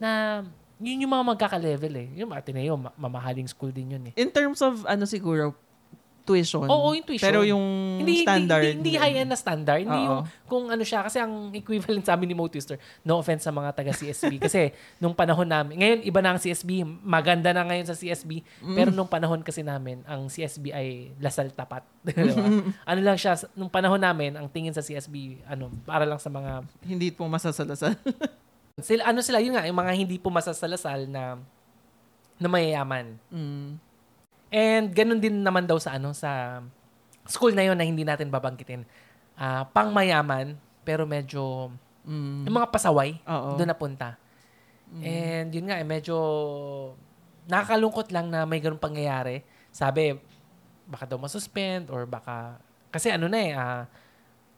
na yun yung mga magkaka-level eh. Yung Ateneo, ma- mamahaling school din yun eh. In terms of, ano siguro, tuition. Oo, yung tuition. Pero yung hindi, standard. Hindi, hindi, high-end na standard. Hindi Oo. yung kung ano siya. Kasi ang equivalent sa amin ni Mo Twister, no offense sa mga taga-CSB. kasi nung panahon namin, ngayon iba na ang CSB, maganda na ngayon sa CSB. Mm. Pero nung panahon kasi namin, ang CSB ay lasal tapat. Diba? ano lang siya, nung panahon namin, ang tingin sa CSB, ano, para lang sa mga, Hindi po masasalasal. Sila, ano sila, yun nga, yung mga hindi po masasalasal na, na mayayaman. mm. And ganun din naman daw sa ano sa school na yon na hindi natin babanggitin. Ah, pang mayaman pero medyo Mm. yung mga pasaway Oo. doon napunta. And yun nga eh, medyo nakakalungkot lang na may ganung pangyayari. Sabi baka daw masuspend or baka kasi ano na eh ah,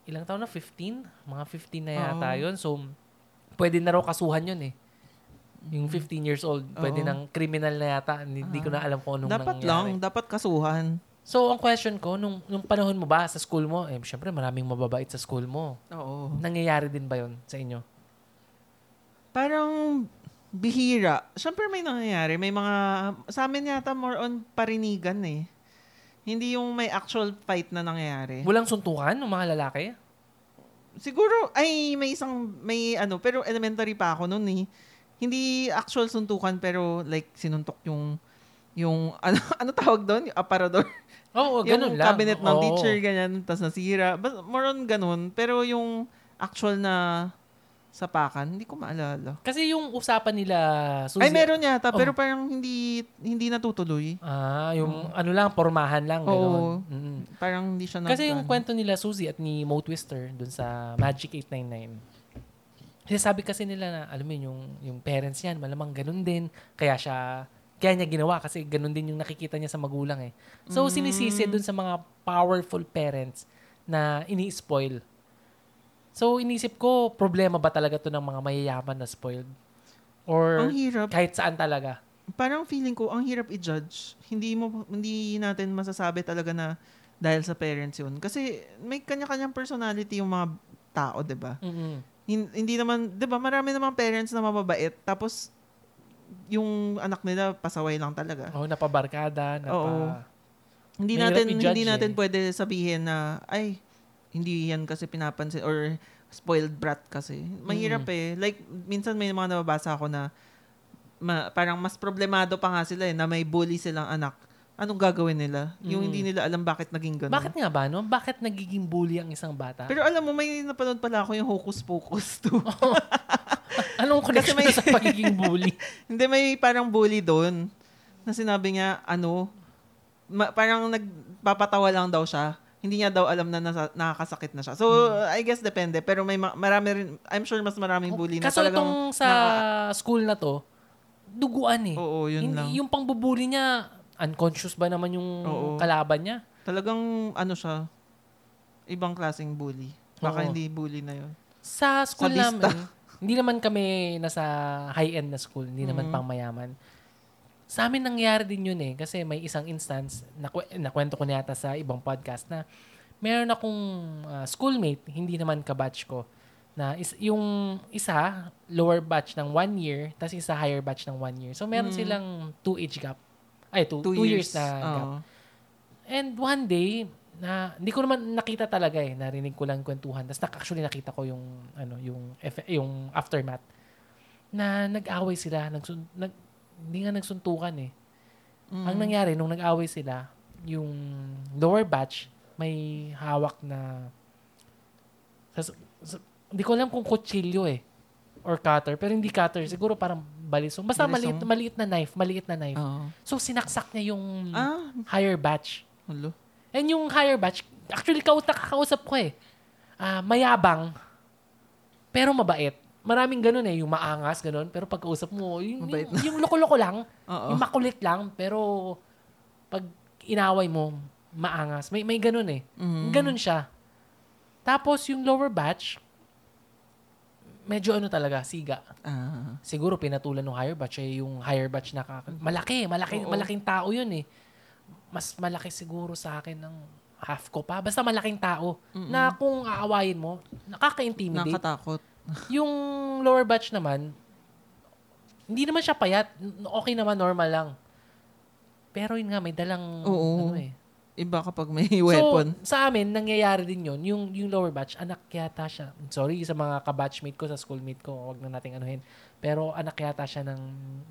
ilang taon na 15, mga 15 na yata Oo. yun. So pwede na raw kasuhan yun eh. Yung 15 years old, pwede Oo. ng criminal na yata. Hindi, hindi ko na alam kung anong dapat nangyari. lang, dapat kasuhan. So, ang question ko, nung, nung panahon mo ba sa school mo, eh, syempre maraming mababait sa school mo. Oo. Nangyayari din ba yon sa inyo? Parang bihira. Siyempre may nangyayari. May mga, sa amin yata more on parinigan eh. Hindi yung may actual fight na nangyayari. Walang suntukan ng mga lalaki? Siguro, ay, may isang, may ano, pero elementary pa ako noon eh. Hindi actual suntukan, pero like, sinuntok yung, yung, ano, ano tawag doon? Yung aparador. Oo, ganun yung lang. cabinet ng Oo. teacher, ganyan, tapos nasira. But more on ganun. Pero yung actual na sapakan, hindi ko maalala. Kasi yung usapan nila, Suzy, Ay, meron yata, Oh. pero parang hindi hindi natutuloy. Ah, yung ano lang, pormahan lang. Oo. Ganun. Mm. Parang hindi siya Kasi nag- yung ano. kwento nila, Suzy at ni Mo Twister, dun sa Magic 899, Kasi sabi kasi nila na, alam mo yun, yung, yung parents niyan, malamang ganun din. Kaya siya, kaya niya ginawa kasi ganun din yung nakikita niya sa magulang eh. So, sinisisi dun sa mga powerful parents na ini-spoil. So, inisip ko, problema ba talaga to ng mga mayayaman na spoiled? Or Ang hirap. kahit saan talaga? Parang feeling ko, ang hirap i-judge. Hindi mo hindi natin masasabi talaga na dahil sa parents yun. Kasi may kanya-kanyang personality yung mga tao, 'di ba? mm Hin- Hindi naman, 'di ba? Marami namang parents na mababait tapos yung anak nila pasaway lang talaga. Oh, napabarkada, napa... Oo. Hindi Mahirap natin i-judge hindi natin eh. pwede sabihin na ay hindi yan kasi pinapansin or spoiled brat kasi. Mahirap eh. Like minsan may mga nababasa ako na ma- parang mas problemado pa nga sila eh na may bully silang anak. Anong gagawin nila? Yung Mm. hindi nila alam bakit naging ganun. Bakit nga ba, no? Bakit nagiging bully ang isang bata? Pero alam mo, may napanood pala ako yung Hocus Pocus 2. Anong connection may- sa pagiging bully? Hindi, may parang bully doon na sinabi niya, ano, ma- parang nagpapatawa lang daw siya. Hindi niya daw alam na nasa, nakakasakit na siya. So, I guess depende. Pero may ma- marami rin, I'm sure mas maraming bully na Kaso talagang... itong sa school na to, duguan eh. Oo, yun Hindi- lang. Yung pangbubuli niya, unconscious ba naman yung Oo. kalaban niya? Talagang, ano siya, ibang klaseng bully. Baka Oo. hindi bully na yun. Sa school Sadista. namin, hindi naman kami nasa high-end na school, hindi naman Mhm. pang mayaman. Sa amin nangyari din yun eh, kasi may isang instance, nakw- nakwento ko na yata sa ibang podcast na meron akong ah, schoolmate, hindi naman kabatch ko, na is, yung isa, lower batch ng one year, tapos isa higher batch ng one year. So meron Mhm. silang two age gap. Ay, two, Two, two years. years, na gap. Oo. And one day, na hindi ko naman nakita talaga eh, narinig ko lang kwentuhan. Tapos nak- actually nakita ko yung ano, yung eff- yung aftermath na nag-away sila, nagsun, nag, hindi nga nagsuntukan eh. Mm. Ang nangyari nung nag-away sila, yung lower batch may hawak na sa, sa- hindi ko alam kung kutsilyo eh or cutter, pero hindi cutter, siguro parang balisong. Basta Balisong. maliit, maliit na knife, maliit na knife. Oo. So sinaksak niya yung Ah, higher batch. hulo. And yung higher batch, actually kakausap ko eh. Ah, mayabang, pero mabait. Maraming ganun eh, yung maangas, ganun. Pero pagkausap mo, yung, Mabait yung, yung loko-loko lang, Oo. yung makulit lang, pero pag inaway mo, maangas. May, may ganun eh. Mhm. Ganun siya. Tapos yung lower batch, medyo ano talaga, siga. Ah. Siguro pinatulan ng higher batch eh, yung higher batch na kaka- malaki, malaki, Oo. malaking tao yun eh. Mas malaki siguro sa akin ng half ko pa. Basta malaking tao na kung aawayin mo, nakaka-intimidate. Nakatakot. Yung lower batch naman, hindi naman siya payat. Okay naman, normal lang. Pero yun nga, may dalang Oo. ano eh. Iba kapag may weapon. So, sa amin, nangyayari din yun. Yung, yung lower batch, anak yata siya. Sorry sa mga kabatchmate ko, sa schoolmate ko, wag na nating anuhin. Pero anak yata siya ng,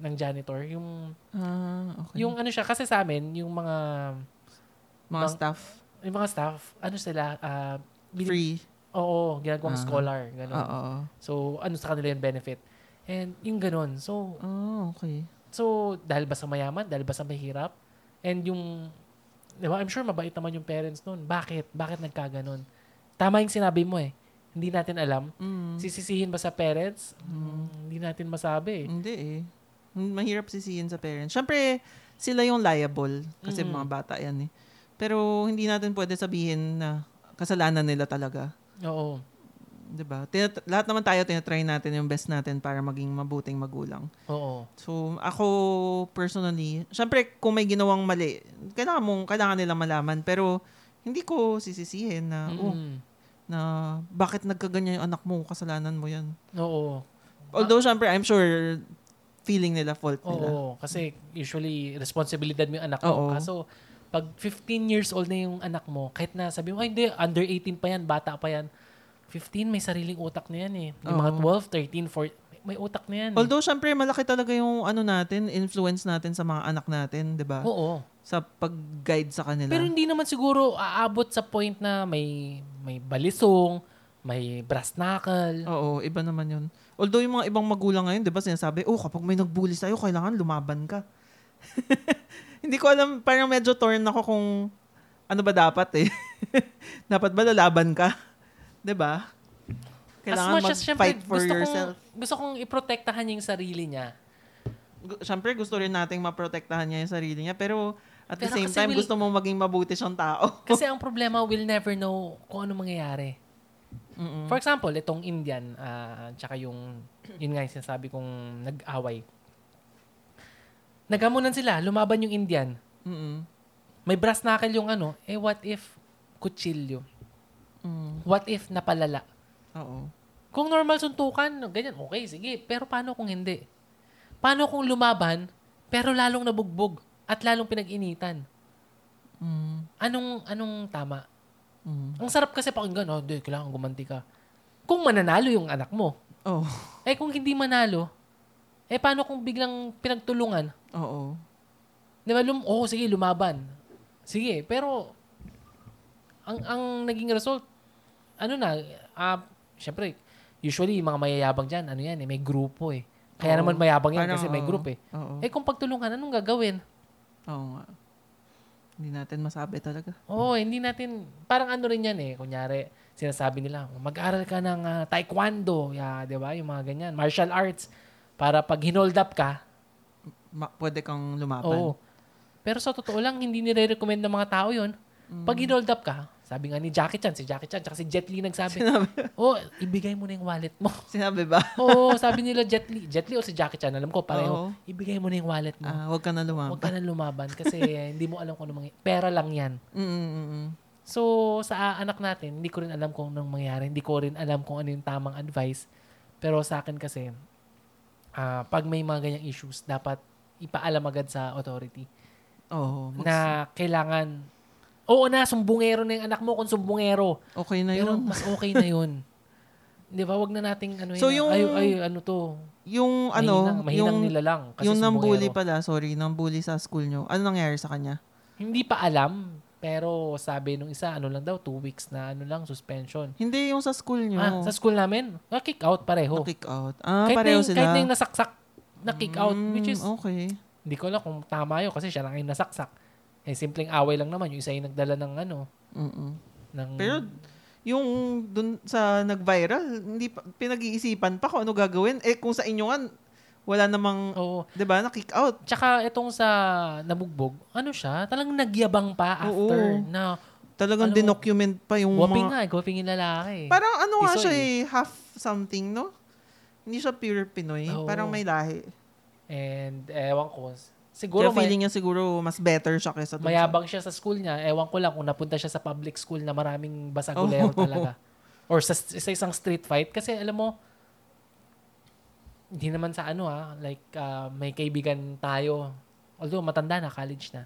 ng janitor. Yung, ah, okay. yung ano siya, kasi sa amin, yung mga, mga bang- staff. yung mga staff, ano sila, ah, bin- Free. Oo, ginagawang Ah. scholar. Ganun. Oo. So, ano sa kanila yung benefit. And yung ganun. So, Oh, okay. so dahil ba sa mayaman? Dahil ba sa mahirap? And yung, di ba, I'm sure mabait naman yung parents nun. Bakit? Bakit nagkaganon? Tama yung sinabi mo eh. Hindi natin alam. Mm. Sisisihin ba sa parents? Mm, hindi natin masabi. eh. Hindi eh. Mahirap sisihin sa parents. Siyempre, sila yung liable. Kasi Mm. mga bata yan eh. Pero hindi natin pwede sabihin na kasalanan nila talaga. Oo. 'Di ba? Tinat- lahat naman tayo tinatry natin yung best natin para maging mabuting magulang. Oo. So, ako personally, syempre kung may ginawang mali, kailangan mong kailangan nilang malaman pero hindi ko sisisihin na oh, Mm. na bakit nagkaganyan yung anak mo, kasalanan mo 'yan. Oo. Although syempre I'm sure feeling nila fault nila. Oo. Kasi usually, responsibilidad mo yung anak Oo. mo. Kaso, pag 15 years old na yung anak mo, kahit na sabi mo, ay hindi, under 18 pa yan, bata pa yan. 15, may sariling utak na yan eh. Yung mga Oo. 12, 13, 14, may utak na yan. eh. Although syempre malaki talaga yung ano natin, influence natin sa mga anak natin, 'di ba? Oo. Sa pag-guide sa kanila. Pero hindi naman siguro aabot sa point na may may balisong, may brass knuckle. Oo, iba naman 'yun. Although yung mga ibang magulang ngayon, 'di ba, sinasabi, "Oh, kapag may nagbully sa'yo, kailangan lumaban ka." hindi ko alam, parang medyo torn ako kung ano ba dapat eh. dapat ba lalaban ka? 'Di ba? Kailangan as much as, syempre, for gusto yourself. Kong, gusto kong iprotektahan yung sarili niya. Siyempre, gusto rin nating maprotektahan niya yung sarili niya. Pero at the Pero same kasi time, will- gusto mo maging mabuti siyang tao. Kasi ang problema, we'll never know kung ano mangyayari. Mm-mm. For example, itong Indian, ah, tsaka yung, yun nga yung sinasabi kong nag-away. Nagamunan sila, lumaban yung Indian. Mm-mm. May brass knuckle yung ano, eh what if kutsilyo? Mm. What if napalala? Oo. Kung normal suntukan, ganyan, okay, sige. Pero paano kung hindi? Paano kung lumaban, pero lalong nabugbog at lalong pinag-initan? Mm. Anong, anong tama? Mm. Ang sarap kasi pakinggan, oh, di, kailangan gumanti ka. Kung mananalo yung anak mo, Oh. eh kung hindi manalo, eh paano kung biglang pinagtulungan? Oo. Di ba, lum- oh, sige, lumaban. Sige, pero ang ang naging result, ano na, ah, syempre, usually, mga mayayabang dyan, ano yan, eh, may grupo eh. Kaya Oo. naman mayabang yan Parang, kasi may oo. group eh. Oo. Eh kung pagtulungan, anong gagawin? Oo nga. Hindi natin masabi talaga. Oo, hindi natin, parang ano rin yan eh. Kunyari, sinasabi nila, mag-aral ka ng ah, taekwondo, yeah, di ba? Yung mga ganyan, martial arts. Para pag hinold up ka, Ma- pwede kang lumaban. oo. Pero sa totoo lang, hindi nire-recommend ng mga tao yon Pag hinold up ka, sabi nga ni Jackie Chan, si Jackie Chan, tsaka si Jet Li nagsabi, oh, ibigay mo na yung wallet mo. Sinabi ba? Oo, sabi nila Jet Li. Jet Li o si Jackie Chan, alam ko Oo. pareho. Ibigay mo na yung wallet mo. Ah, huwag ka na Huwag ka lumaban. na lumaban kasi hindi mo alam kung ano mangyayari. Pera lang yan. Mm-mm. So, sa anak natin, hindi ko rin alam kung anong mangyayari. Hindi ko rin alam kung ano yung tamang advice. Pero sa akin kasi, ah, pag may mga ganyang issues, dapat ipaalam agad sa authority Oo. mag- na kailangan, oo na, sumbungero na yung anak mo kung sumbungero. okay na Pero yun. mas okay na yun. Di ba? Wag na nating ano So, yun, yung- ay, ay, ano to, Yung ano, mahinang, mahinang yung, nila lang. Kasi yung nang bully sumbungero. pala, sorry, nang bully sa school nyo. Ano nangyari sa kanya? Hindi pa alam, pero sabi nung isa, ano lang daw, two weeks na ano lang, suspension. Hindi, yung sa school nyo. Ah, sa school namin, ah, kick out pareho. kick out. Ah, kahit pareho na yung, sila. Kahit na yung nasaksak na kick out, Mm, which is, Okay. hindi ko alam kung tama yun kasi siya lang yung nasaksak. Eh, simpleng away lang naman. Yung isa yung nagdala ng ano, Mm-mm. ng... Pero, yung dun sa nag-viral, hindi pa, pinag-iisipan pa kung ano gagawin. Eh, kung sa inyo nga, wala namang, Oo. 'di ba, na-kick out. Tsaka itong sa nabugbog, ano siya, talagang nagyabang pa after Oo. na Talagang Alam mo, dinocument pa yung whooping mga... nga, eh, whooping yung lalaki. Parang ano nga siya eh, half something, no? Hindi siya pure Pinoy. Oo. Parang may lahi. And ewan ko, Kaya siguro may, feeling niya siguro mas better siya kaysa dun sa- mayabang siya sa school niya. Ewan ko lang kung napunta siya sa public school na maraming basagulero Oo. talaga. Or sa, sa isang street fight. Kasi alam mo, hindi naman sa ano ah, like ah, may kaibigan tayo. Although matanda na, college na.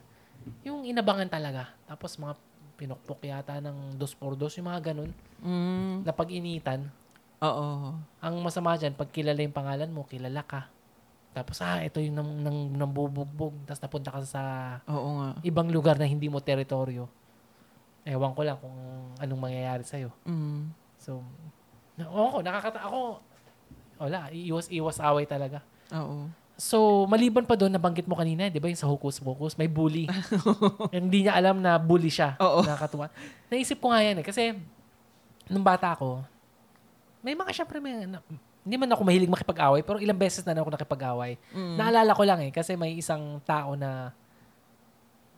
Yung inabangan talaga. Tapos mga pinukpok yata ng dos por dos, yung mga ganun, Mm, na pag-initan. oo. Ang masama dyan, pag kilala yung pangalan mo, kilala ka. Tapos, ah, ito yung nang, nang, nambubugbog. Tapos napunta ka sa Oo nga. ibang lugar na hindi mo teritoryo. Ewan ko lang kung anong mangyayari sa'yo. Mm. So, ako, nakakata, ako, wala, iwas-iwas away talaga. Oo. So, maliban pa doon, nabanggit mo kanina, di ba, yung sa Hocus Pocus, may bully. hindi niya alam na bully siya. Oo. Nakakatuwa. Naisip ko nga yan eh, kasi, nung bata ako, may mga, syempre, may, na, hindi man ako mahilig makipag-away, pero ilang beses na, na ako nakipag-away. Mm. Naalala ko lang eh, kasi may isang tao na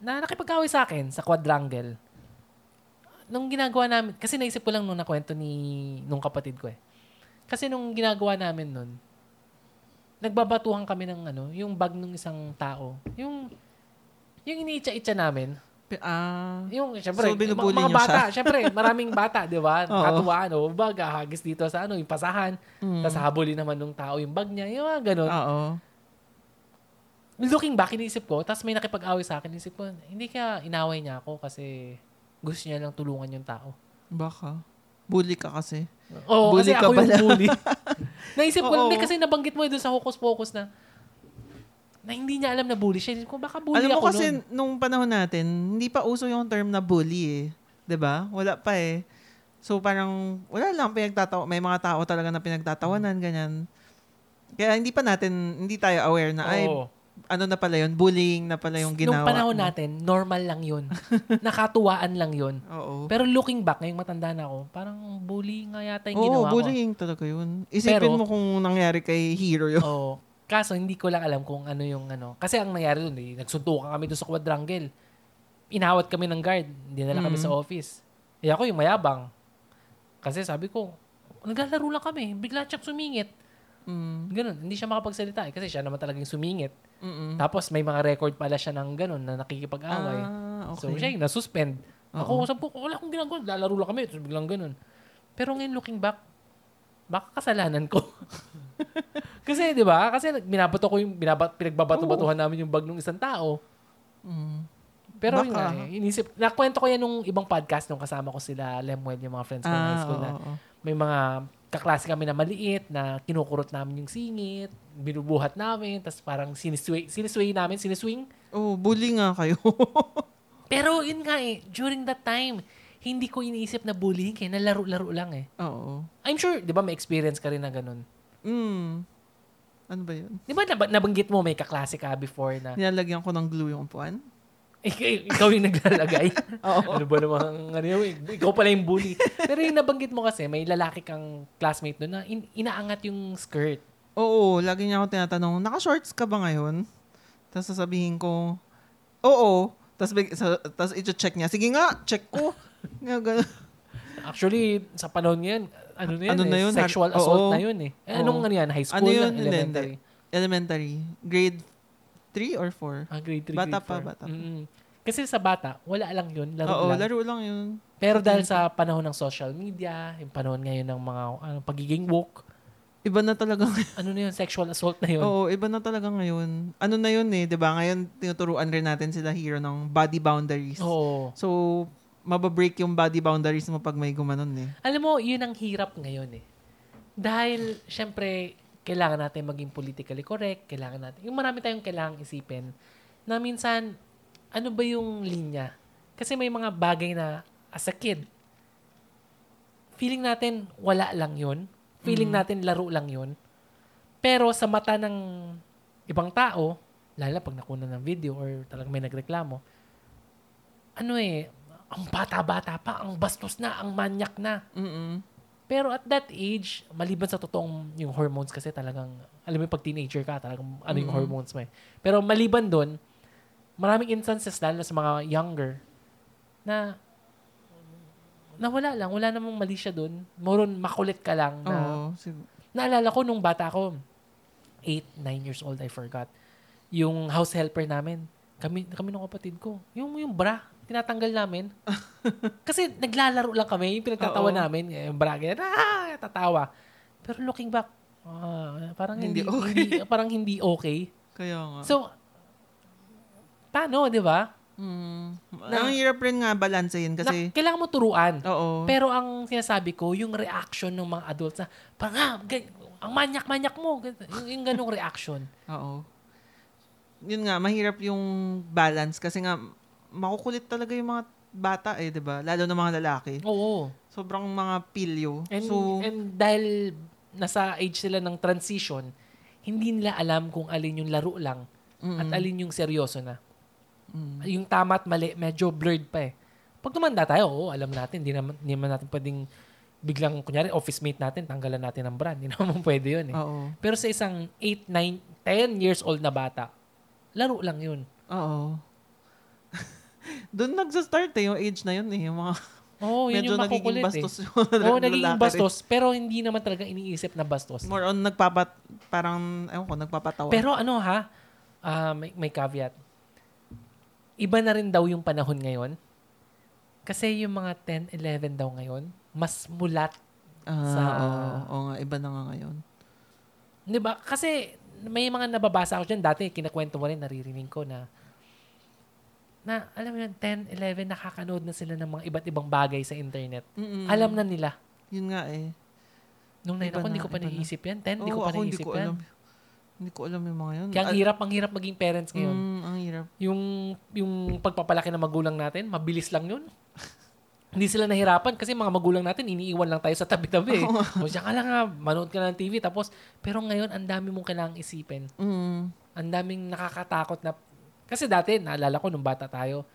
na nakipag-away sa akin sa quadrangle. Nung ginagawa namin, kasi naisip ko lang nung nakwento ni nung kapatid ko eh. Kasi nung ginagawa namin nun, nagbabatuhan kami ng ano, yung bag ng isang tao. Yung yung iniitsa-itsa namin. Ah. Yung, syempre, So, mga bata, syempre, maraming bata, di ba? Katuwaan, o bag, hagis dito sa ano, yung pasahan. Mm. Tapos habulin naman nung tao yung bag niya. Yung mga ganun. Oo. looking back, inisip ko, tapos may nakipag-away sa akin, inisip ko, hindi kaya inaway niya ako kasi gusto niya lang tulungan yung tao. Baka. Bully ka kasi. Oo, Bully kasi ka ako pala. yung bully. Naisip ko, Oo. hindi kasi nabanggit mo doon sa Hocus Pocus na na hindi niya alam na bully siya. Inisip ko, baka bully Alam mo ako kasi nun. nung panahon natin, hindi pa uso yung term na bully eh. 'Di ba? Wala pa eh. So parang wala lang pinagtatawa. May mga tao talaga na pinagtatawanan ganyan. Kaya hindi pa natin hindi tayo aware na ay Oo. Ano na pala yun, bullying na pala yung ginawa. Nung panahon mo. natin, normal lang yun. Nakatuwaan lang yun. Oo. Pero looking back, ngayong matanda na ako, parang bullying nga yata yung Oo, ginawa ko. bullying talaga yun. Isipin Pero- mo kung nangyari kay Hero yun. Oo. Kaso hindi ko lang alam kung ano yung ano. Kasi ang nangyari doon, eh, nagsuntukan kami doon sa quadrangle. Inawat kami ng guard. Hindi na lang kami Mm. sa office. Eh ako yung mayabang. Kasi sabi ko, naglalaro lang kami. Bigla siyang sumingit. Mm. Ganun. Hindi siya makapagsalita eh, kasi siya naman talagang sumingit. Mm-mm. Tapos may mga record pala siya ng ganun na nakikipag-away. Ah, okay. So siya yung nasuspend. Ako, sabi ko, wala akong ginagawa. Lalaro lang kami. Tapos biglang ganun. Pero ngayon looking back, baka kasalanan ko. kasi, di ba? Kasi binabato ko yung, binabat, pinagbabato-batuhan namin yung bag ng isang tao. Mm. Pero Baka. yun nga, eh, inisip, nakwento ko yan nung ibang podcast nung kasama ko sila, Lemuel, yung mga friends ko ng high Ah, school oo, na oo. may mga kaklase kami na maliit na kinukurot namin yung singit, binubuhat namin, tapos parang sinisway, sinisway namin, siniswing. Oh, bully nga kayo. Pero yun nga eh, during that time, hindi ko iniisip na bullying kaya nalaro-laro lang eh. Oo. I'm sure, di ba may experience ka rin na ganun. Mm. Ano ba yun? Di ba nab- nabanggit mo may kaklase ka before na Nilalagyan ko ng glue yung upuan? Ik- ikaw yung naglalagay? Oo. ano ba namang, ano yun, ikaw pala yung bully. Pero yung nabanggit mo kasi, may lalaki kang classmate doon na in- inaangat yung skirt. Oo, lagi niya ako tinatanong, naka-shorts ka ba ngayon? Tapos sasabihin ko, oo. Tapos, big- sa, tapos i-check niya, sige nga, check ko. Nga, ganun. Actually, sa panahon ngayon, ano na yun, Ano eh, na yun? sexual Oo. assault na yun eh. Eh, Anong Oo. ano yan, high school? Ano yun? elementary? Elementary. Grade 3 or 4? Ah, grade 3, Bata grade pa, four. bata pa. Mm-mm. Kasi sa bata, wala lang yun, laro Oo, lang. laro lang yun. Pero dahil sa panahon ng social media, yung panahon ngayon ng mga ano, pagiging woke, Iba na talaga ano na yun, sexual assault na yun. Oo, iba na talaga ngayon. Ano na yun eh, 'di ba? Ngayon tinuturuan rin natin sila hero ng body boundaries. Oo. So, mababreak yung body boundaries mo pag may gumanon eh. Alam mo, yun ang hirap ngayon eh. Dahil, syempre, kailangan natin maging politically correct, kailangan natin, yung marami tayong kailangang isipin, na minsan, ano ba yung linya? Kasi may mga bagay na, as a kid, feeling natin, wala lang yun. Feeling natin, laro lang yun. Pero sa mata ng ibang tao, lalo pag nakuna ng video or talagang may nagreklamo, ano eh, ang bata-bata pa, ang bastos na, ang manyak na. Mm Pero at that age, maliban sa totoong yung hormones kasi talagang, alam mo yung pag teenager ka, talagang ano yung Mm-mm. hormones mo eh. Pero maliban doon, maraming instances lalo na sa mga younger na na wala lang, wala namang mali siya doon. Moron makulit ka lang na Oo. sig- Naalala ko nung bata ko, 8, 9 years old, I forgot. Yung house helper namin, kami kami ng kapatid ko, yung yung bra, tinatanggal namin. Kasi naglalaro lang kami, yung pinagtatawa Oo. namin, eh, yung bra, ganyan, ah, tatawa. Pero looking back, ah, parang hindi, Hindi okay. hindi- parang hindi okay. Kaya nga. So, paano, di ba? Mm. Na- ang hirap rin nga balansehin kasi, Na, kailangan mo turuan. oo. Pero ang sinasabi ko, yung reaction ng mga adults na, parang, ah, gan- ang manyak-manyak mo. gan- Yung, yung ganong reaction. Oo. Yun nga, mahirap yung balance kasi nga, makukulit talaga yung mga bata eh, di ba? Lalo na mga lalaki. Oo. Sobrang mga pilyo. And, so, and dahil nasa age sila ng transition, hindi nila alam kung alin yung laro lang mm, at alin yung seryoso na. mm, Yung tama at mali, medyo blurred pa eh. Pag tumanda tayo, oo, alam natin, hindi naman, hindi naman natin pwedeng biglang, kunyari, office mate natin, tanggalan natin ng brand. Hindi naman pwede yun eh. oo. Pero sa isang 8, 9, 10 years old na bata, laro lang yun. Oo. Doon nagsa-start eh, yung age na yun eh. Yung mga Oo, yun medyo yung nagiging makukulit bastos eh. yung Oo, lalaki nagiging rin. bastos, pero hindi naman talaga iniisip na bastos. More on nagpapat, parang, ewan ko, nagpapatawa. Pero ano ha, ah, may, may caveat. Iba na rin daw yung panahon ngayon. Kasi yung mga 10, 11 daw ngayon, mas mulat. Ah, sa- oo, oo nga, iba na nga ngayon. Di ba? Kasi may mga nababasa ako dyan. Dati, kinakwento mo rin, naririnig ko na na, alam mo yun, 10, 11, nakakanood na sila ng mga iba't ibang bagay sa internet. Mm-mm. Alam na nila. Yun nga eh. Nung 9 Iba ako, hindi ko pa naisip yan. 10, hindi ko pa naisip yan. alam. Hindi ko alam yung mga yun. Kaya ang hirap, ang hirap maging parents ngayon. Mm, ang hirap. Yung, yung pagpapalaki ng magulang natin, mabilis lang yun. hindi sila nahirapan kasi mga magulang natin iniiwan lang tayo sa tabi-tabi. o siya ka lang nga, manood ka ng TV. Tapos, pero ngayon, ang dami mong kailangang isipin. Mm. Ang daming nakakatakot na... Kasi dati, naalala ko nung bata tayo,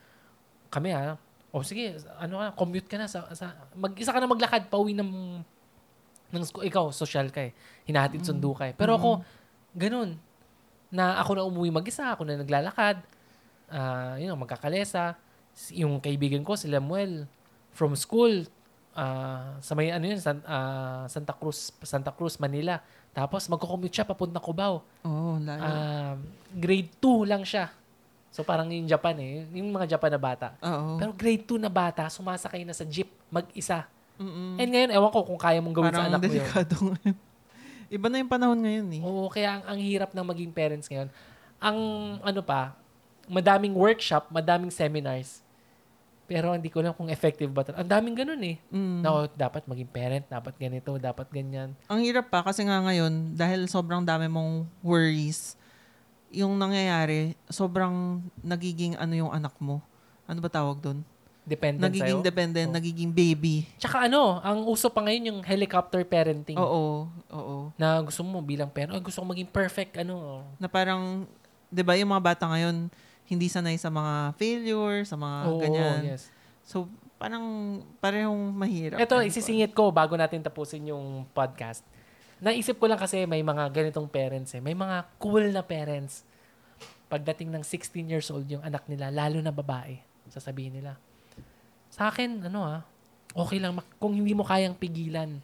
kami ha, o sige, ano ka, commute ka na. Sa, sa, mag-isa ka na maglakad, pauwi ng, ng school. Ikaw, social ka eh. Hinahatid sundo ka eh. Pero ako, ganun. Na ako na umuwi mag-isa, ako na naglalakad. Ah, yun, magkakalesa. Yung kaibigan ko, si Lemuel, from school, ah, sa may ano yun, San- ah, Santa Cruz, Santa Cruz, Manila. Tapos magko-commute siya papunta Cubao. Oo, layo. Um, grade 2 lang siya. So parang yung Japan eh, yung mga Japan na bata. Oo. Pero grade 2 na bata, sumasakay na sa jeep, mag-isa. Mm-mm. And ngayon, ewan ko kung kaya mong gawin sa Parang anak mo yun. ngayon. Iba na yung panahon ngayon eh. Oo, kaya ang, ang hirap ng maging parents ngayon. Ang ano pa, madaming workshop, madaming seminars. Pero hindi ko alam kung effective ba. tal- Ang daming ganun eh. Mm. Na, oh, dapat maging parent, dapat ganito, dapat ganyan. Ang hirap pa kasi nga ngayon, dahil sobrang dami mong worries, yung nangyayari, sobrang nagiging ano yung anak mo. Ano ba tawag doon? Dependent Nagiging sa'yo. dependent, Oh. nagiging baby. Tsaka ano, ang uso pa ngayon yung helicopter parenting. Oo, oo. Na gusto mo bilang parent, oh, gusto ko maging perfect, ano. Na parang, di ba yung mga bata ngayon, hindi sanay sa mga failure, sa mga Oo, ganyan. yes. So, parang parehong mahirap. Ito, isisingit ko bago natin tapusin yung podcast. Naisip ko lang kasi may mga ganitong parents eh. May mga cool na parents. Pagdating ng 16 years old yung anak nila, lalo na babae, sasabihin nila. Sa akin, ano ah, okay lang mak- kung hindi mo kayang pigilan.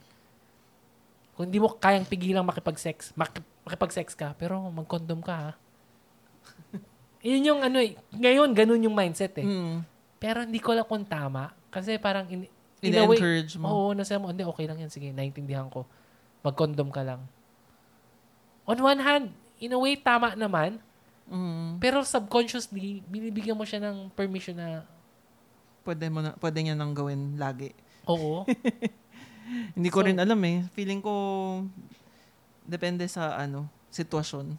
Kung hindi mo kayang pigilan makipag-sex, mak- makipag-sex ka, pero mag-condom ka ha. Yun yung ano eh, ngayon ganun yung mindset eh. Mm. Pero hindi ko alam kung tama. Kasi parang, in, in a way, mo. oo, nasa mo, hindi, okay lang yan. Sige, naintindihan ko. Mag-condom ka lang. On one hand, in a way, tama naman. Mm. Pero subconsciously, binibigyan mo siya ng permission na, Pwede, mo na, pwede niya nang gawin lagi. oo, Hindi ko So- rin alam eh. Feeling ko, depende sa ano, sitwasyon.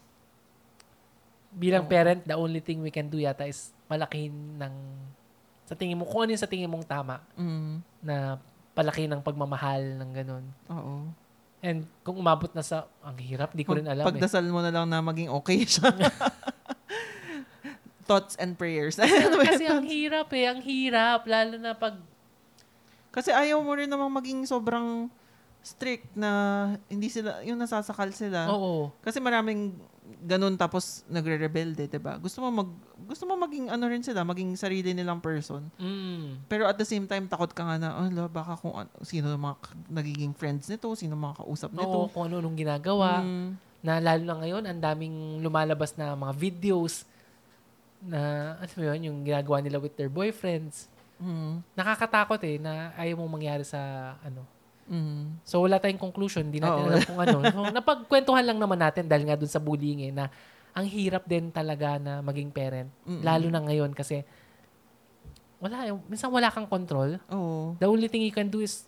bilang Oo. parent, the only thing we can do yata is malakihin ng, sa tingin mo, kung ano yung sa tingin mong tama, Mm. na palaki ng pagmamahal ng ganun. Oo. And kung umabot na sa, ang hirap, di ko rin alam eh. Pagdasal mo na lang na maging okay siya. Thoughts and prayers. Ano? Kasi ang hirap eh, ang hirap. Lalo na pag Kasi ayaw mo rin namang maging sobrang strict na hindi sila, yung nasasakal sila. Oo. Kasi maraming ganun tapos nagre-rebelde, 'di ba? Gusto mo mag gusto mo maging ano rin sila, maging sarili nilang person. Mm. Pero at the same time takot ka nga na, oh, la, baka kung ano, sino mga nagiging friends nito, sino mga kausap Oo, nito. kung ano-anong ginagawa. Mm, Na lalo na ngayon, ang daming lumalabas na mga videos na, ano mo yun, yung ginagawa nila with their boyfriends. mm, Nakakatakot eh, na ayaw mong mangyari sa, ano. Mm. So, wala tayong conclusion. Hindi natin Oo. alam kung ano. So, napagkwentuhan lang naman natin dahil nga dun sa bullying eh, na ang hirap din talaga na maging parent. Mm-mm. Lalo na ngayon kasi, wala, eh, minsan wala kang control. Oo. The only thing you can do is,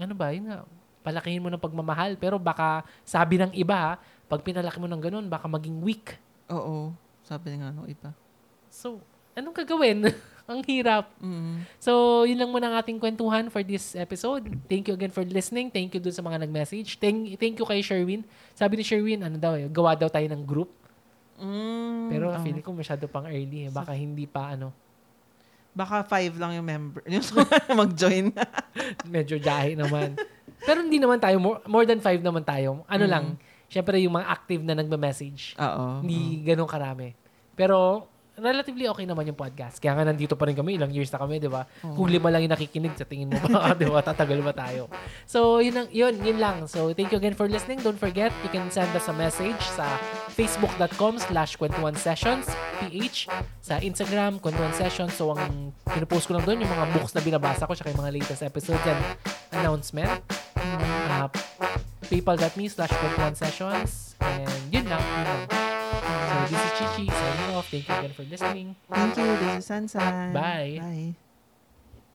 ano ba, yun nga, palakihin mo ng pagmamahal. Pero baka, sabi ng iba, ha, pag pinalaki mo ng ganun, baka maging weak. Oo. Sabi nga no iba. So, anong gagawin? Ang hirap. Mm. So, yun lang muna ang ating kwentuhan for this episode. Thank you again for listening. Thank you dun sa mga nag-message. Thank, thank you kay Sherwin. Sabi ni Sherwin, ano daw eh, gawa daw tayo ng group. Mm, Pero oo. feeling ko masyado pang early eh. Baka hindi pa, ano, Baka five lang yung member. Yung mag-join. medyo jahe naman. Pero hindi naman tayo, more, more than five naman tayo. Ano Mm. lang, syempre yung mga active na nagme-message. Oo. Hindi ganun karami. Pero, relatively okay naman yung podcast. Kaya nga nandito pa rin kami, ilang years na kami, di ba? Oo. Kung lima lang yung nakikinig, sa tingin mo ba, di ba, tatagal ba tayo? So, yun, lang, yun, yun lang. So, thank you again for listening. Don't forget, you can send us a message sa facebook.com slash kwentuhan sessions, ph, sa Instagram, kwentuhan sessions. So, ang pinupost ko lang doon, yung mga books na binabasa ko, tsaka yung mga latest episodes and announcement. Uh, paypal.me slash kwentuhan sessions. And yun lang, yun lang. This is Chichi signing off. Thank you again for listening. Thank you. This is Sansan. Bye. Bye.